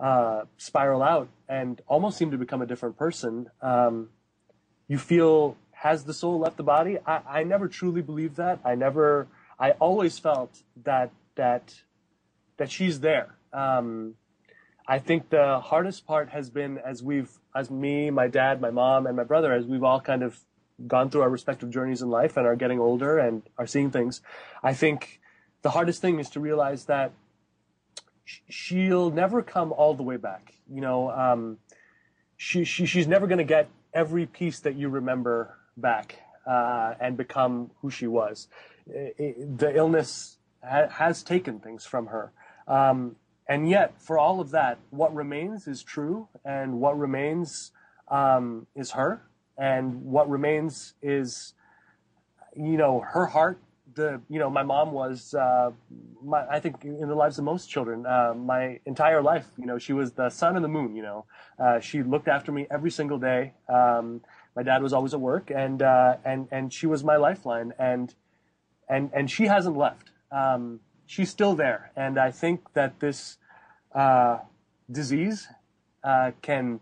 uh, spiral out and almost seem to become a different person um, you feel has the soul left the body? I, I never truly believed that. I never i always felt that that that she's there. Um, i think the hardest part has been as we've as me my dad my mom and my brother as we've all kind of gone through our respective journeys in life and are getting older and are seeing things. I think the hardest thing is to realize that she'll never come all the way back you know um, she, she she's never going to get every piece that you remember back uh, and become who she was. I- I- the illness ha- has taken things from her, um, and yet for all of that, what remains is true, and what remains um, is her, and what remains is, you know, her heart. The you know, my mom was, uh, my, I think, in the lives of most children, uh, my entire life. You know, she was the sun and the moon. You know, uh, she looked after me every single day. Um, my dad was always at work, and uh, and and she was my lifeline, and and and she hasn't left. Um, she's still there, and I think that this uh, disease uh, can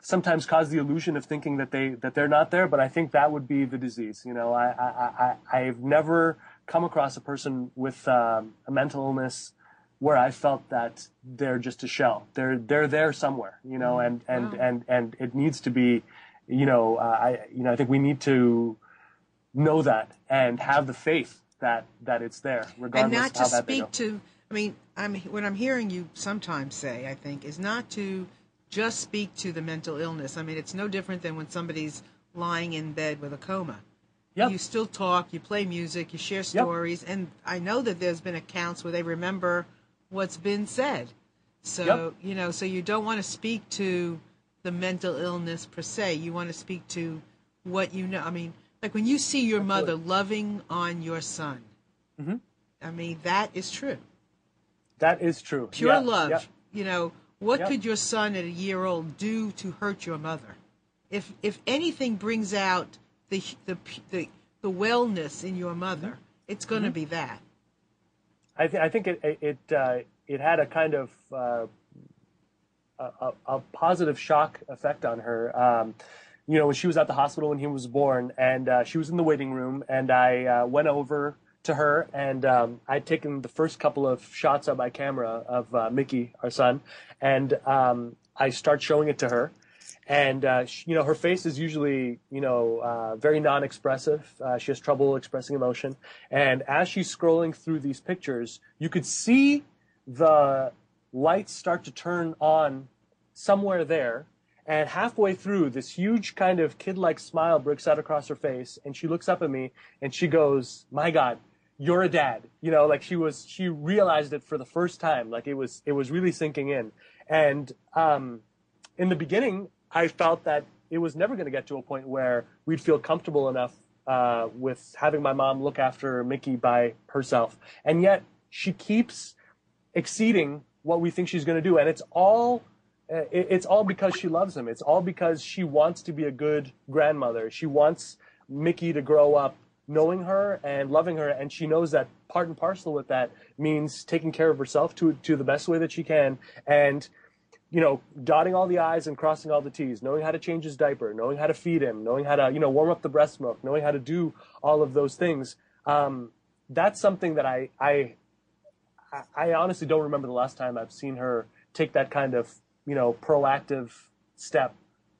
sometimes cause the illusion of thinking that they that they're not there. But I think that would be the disease. You know, I I, I I've never come across a person with um, a mental illness where I felt that they're just a shell. They're they're there somewhere. You know, and and Wow. and and it needs to be. You know, uh, I you know I think we need to know that and have the faith that that it's there, and not to speak to i mean i'm what i'm hearing you sometimes say i think is not to just speak to the mental illness. I mean it's no different than when somebody's lying in bed with a coma. Yep. you still talk you play music you share stories and i know that there's been accounts where they remember what's been said. So Yep. you know so you don't want to speak to the mental illness per se. You want to speak to what you know. I mean like when you see your mother loving on your son Mhm. I mean, that is true. That is true. Pure Yeah, love. yeah. You know, what Yep. could your son at a year old do to hurt your mother? If if anything brings out the the the, the wellness in your mother, it's going Mm-hmm. to be that. I, th- I think it it uh, it had a kind of uh, a, a, a positive shock effect on her. Um, you know, when she was at the hospital when he was born, and uh, she was in the waiting room, and I uh, went over to her, and um, I'd taken the first couple of shots on my camera of uh, Mickey, our son, and um, I start showing it to her. And uh, sh you know, her face is usually, you know, uh, very non-expressive. Uh, she has trouble expressing emotion. And as she's scrolling through these pictures, you could see the lights start to turn on somewhere there. And halfway through, this huge kind of kid-like smile breaks out across her face, and she looks up at me and she goes, "My God, you're a dad." You know, like she was, she realized it for the first time. Like it was, it was really sinking in. And um, in the beginning, I felt that it was never going to get to a point where we'd feel comfortable enough uh, with having my mom look after Mickey by herself. And yet she keeps exceeding what we think she's going to do. And it's all, it- it's all because she loves him. It's all because she wants to be a good grandmother. She wants Mickey to grow up knowing her and loving her. And she knows that part and parcel with that means taking care of herself to, to the best way that she can. And, you know, dotting all the I's and crossing all the T's, knowing how to change his diaper, knowing how to feed him, knowing how to, you know, warm up the breast milk, knowing how to do all of those things. Um, that's something that I, I- I honestly don't remember the last time I've seen her take that kind of, you know, proactive step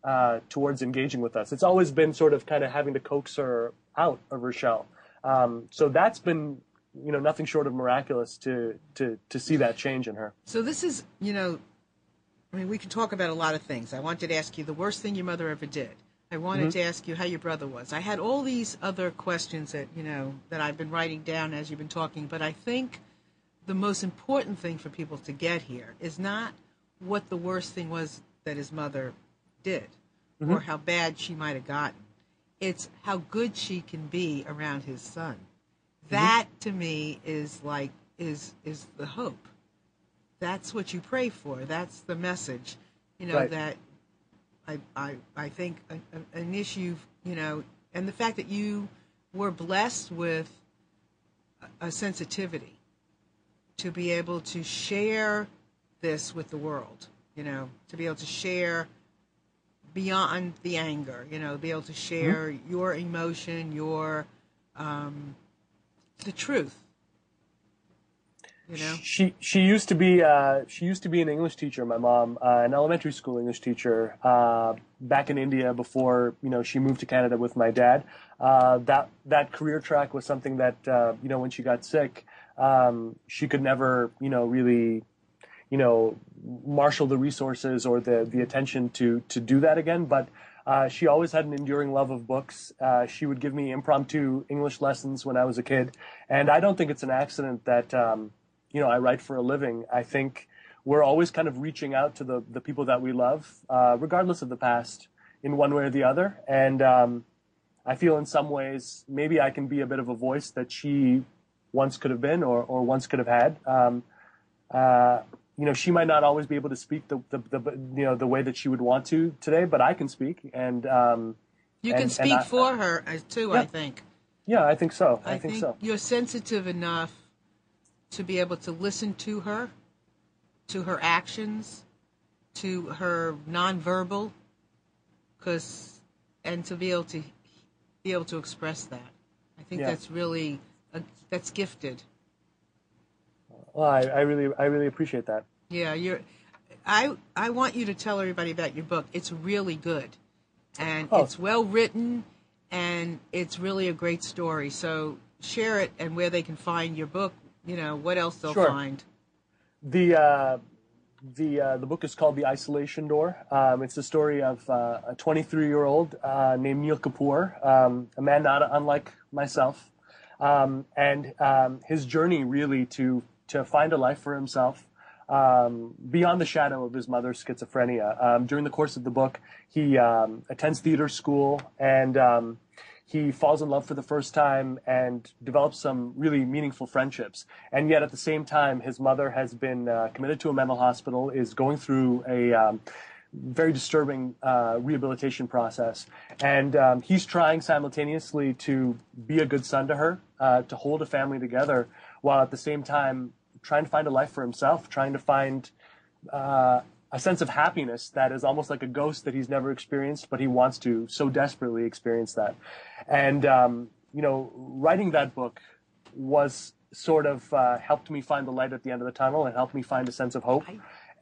uh, towards engaging with us. It's always been sort of kind of having to coax her out of her shell. Um, so that's been, you know, nothing short of miraculous to to to see that change in her. So this is, you know, I mean, we can talk about a lot of things. I wanted to ask you the worst thing your mother ever did. I wanted to ask you how your brother was. I had all these other questions that, you know, that I've been writing down as you've been talking, but I think the most important thing for people to get here is not what the worst thing was that his mother did or mm-hmm. how bad she might have gotten. It's how good she can be around his son. Mm-hmm. That to me is like is is the hope that's what you pray for. That's the message, you know, Right. that I, I, I think a, a, Anish, you know, and the fact that you were blessed with a sensitivity to be able to share this with the world, you know, to be able to share beyond the anger, you know, be able to share your emotion, your, um, the truth, you know. She she used to be uh, she used to be an English teacher. My mom, uh, an elementary school English teacher, uh, back in India before you know she moved to Canada with my dad. Uh, that that career track was something that uh, you know when she got sick, um, she could never you know really you know marshal the resources or the the attention to to do that again. But uh, she always had an enduring love of books. Uh, she would give me impromptu English lessons when I was a kid, and I don't think it's an accident that um, you know I write for a living. I think we're always kind of reaching out to the the people that we love, uh, regardless of the past. in one way or the other. And um, I feel in some ways maybe I can be a bit of a voice that she once could have been or, or once could have had. Um, uh, you know, she might not always be able to speak the, the, the, you know the way that she would want to today, but I can speak, and um, you can speak I- for her uh, too. Yeah. I think. yeah, I think so. I, I think, think so. you're sensitive enough to be able to listen to her, to her actions, to her nonverbal, because and to be able to be able to express that. I think Yeah. that's really a, that's gifted. Well, I, I really, I really appreciate that. Yeah, you're. I I want you to tell everybody about your book. It's really good, and Oh. it's well written, and it's really a great story. So share it and where they can find your book. You know what else they'll Sure. find. The uh, the uh, the book is called The Isolation Door. Um, it's the story of uh, a 23 year old uh, named Neil Kapoor, um, a man not unlike myself, um, and um, his journey really to to find a life for himself. Um, beyond the shadow of his mother's schizophrenia. Um, during the course of the book, he um, attends theater school and um, he falls in love for the first time and develops some really meaningful friendships. And yet, at the same time, his mother has been uh, committed to a mental hospital, is going through a um, very disturbing uh, rehabilitation process. And um, he's trying simultaneously to be a good son to her, uh, to hold a family together, while at the same time trying to find a life for himself, trying to find uh, a sense of happiness that is almost like a ghost that he's never experienced, but he wants to so desperately experience that. And, um, you know, writing that book was sort of uh, helped me find the light at the end of the tunnel and helped me find a sense of hope.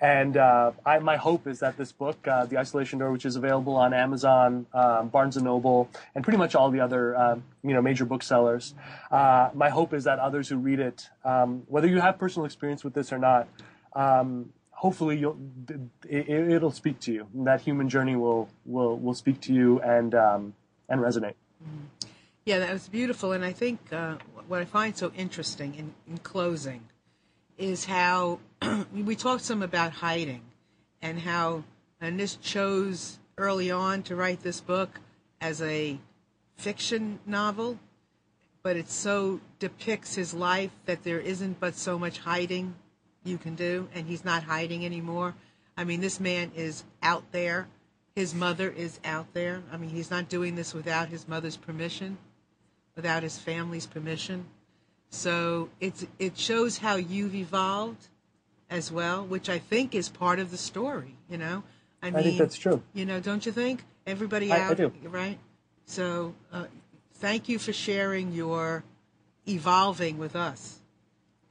And uh, I, my hope is that this book, uh, The Isolation Door, which is available on Amazon, um, Barnes and Noble, and pretty much all the other uh, you know major booksellers, uh, my hope is that others who read it, um, whether you have personal experience with this or not, um, hopefully you'll it, it'll speak to you. That human journey will will will speak to you and um, and resonate. Yeah, that was beautiful. And I think uh, what I find so interesting in, in closing is how we talked some about hiding and how Anish chose early on to write this book as a fiction novel, but it so depicts his life that there isn't but so much hiding you can do, and he's not hiding anymore. I mean, this man is out there. His mother is out there. I mean, he's not doing this without his mother's permission, without his family's permission. So it's it shows how you've evolved as well, which I think is part of the story. You know, I mean, think that's true. You know, don't you think? Everybody I- I out, do. right? So, uh, thank you for sharing your evolving with us.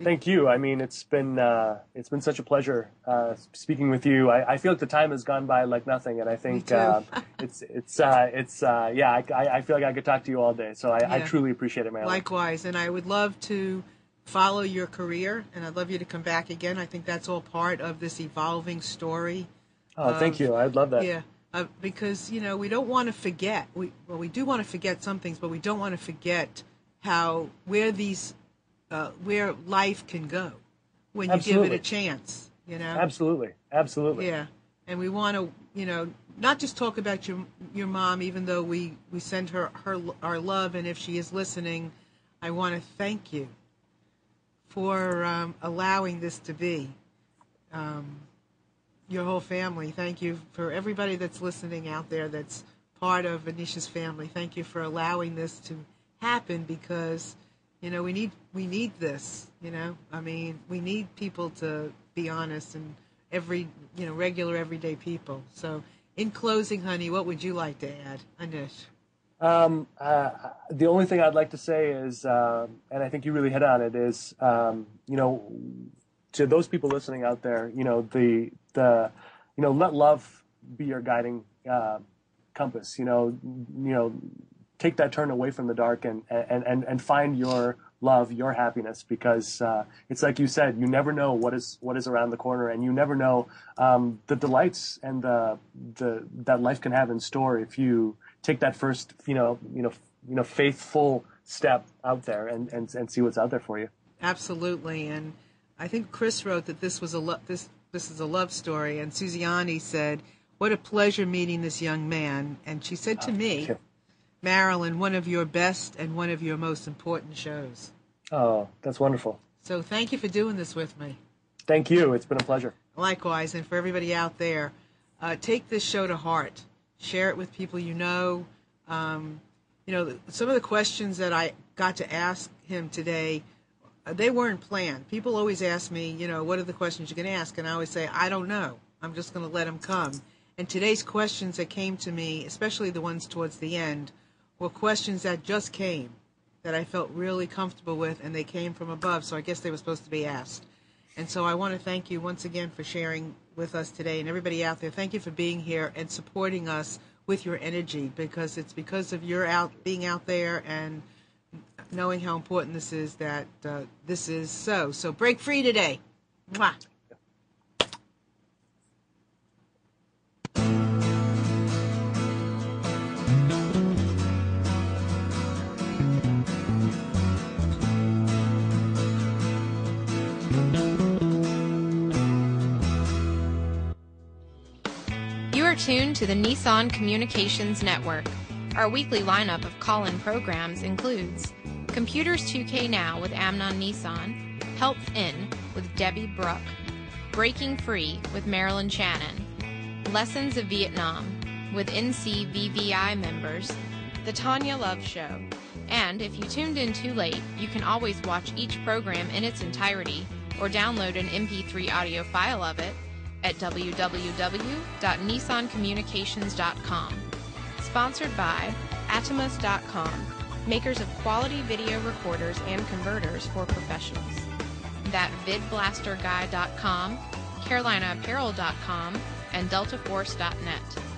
Thank you. I mean, it's been uh, it's been such a pleasure uh, speaking with you. I, I feel like the time has gone by like nothing, and I think uh, it's it's uh, it's uh, yeah. I, I I feel like I could talk to you all day, so I, I truly appreciate it, Marilyn. Likewise, and I would love to follow your career, and I'd love you to come back again. I think that's all part of this evolving story. oh, thank you. I'd love that. Yeah, uh, because you know we don't want to forget. We well, we do want to forget some things, but we don't want to forget how where these uh, where life can go when you give it a chance. You know, Absolutely, absolutely. yeah, and we want to, you know, not just talk about your your mom, even though we we send her her our love, and if she is listening, I want to thank you for um, allowing this to be. Um, your whole family. Thank you for everybody that's listening out there. That's part of Anish's family. Thank you for allowing this to happen because you know we need we need this. You know, I mean, we need people to be honest and every you know regular everyday people. So, in closing, honey, what would you like to add, Anish? Um, uh, the only thing I'd like to say is, uh, and I think you really hit on it, is um, you know, to those people listening out there, you know, the the you know, let love be your guiding uh, compass. You know, you know, take that turn away from the dark and and and, and find your love, your happiness, because uh, it's like you said, you never know what is what is around the corner, and you never know um, the delights and the the that life can have in store if you take that first, you know, you know, you know, faithful step out there and and, and see what's out there for you. Absolutely, and I think Chris wrote that this was a lo- this this is a love story, and Susiani said, what a pleasure meeting this young man. And she said to me, you. Marilyn, one of your best and one of your most important shows. Oh, that's wonderful. So thank you for doing this with me. Thank you. It's been a pleasure. Likewise, and for everybody out there, uh, take this show to heart. Share it with people you know. Um, you know, some of the questions that I got to ask him today, uh, they weren't planned. People always ask me, you know, what are the questions you can ask? And I always say, I don't know. I'm just going to let them come. And today's questions that came to me, especially the ones towards the end, were questions that just came that I felt really comfortable with, and they came from above, so I guess they were supposed to be asked. And so I want to thank you once again for sharing with us today, and everybody out there, thank you for being here and supporting us with your energy, because it's because of your out being out there and knowing how important this is that uh, this is so. So break free today. Mwah. Are tuned to the Nissan Communications Network. Our weekly lineup of call in programs includes Computers 2K Now with Amnon Nissan, Health In with Debbie Bruck, Breaking Free with Marilyn Shannon, Lessons of Vietnam with NCVVI members, The Tanya Love Show, and if you tuned in too late, you can always watch each program in its entirety or download an MP3 audio file of it at www.nissancommunications.com. Sponsored by Atomos.com, makers of quality video recorders and converters for professionals. That vidblasterguy.com, CarolinaApparel.com, and DeltaForce.net.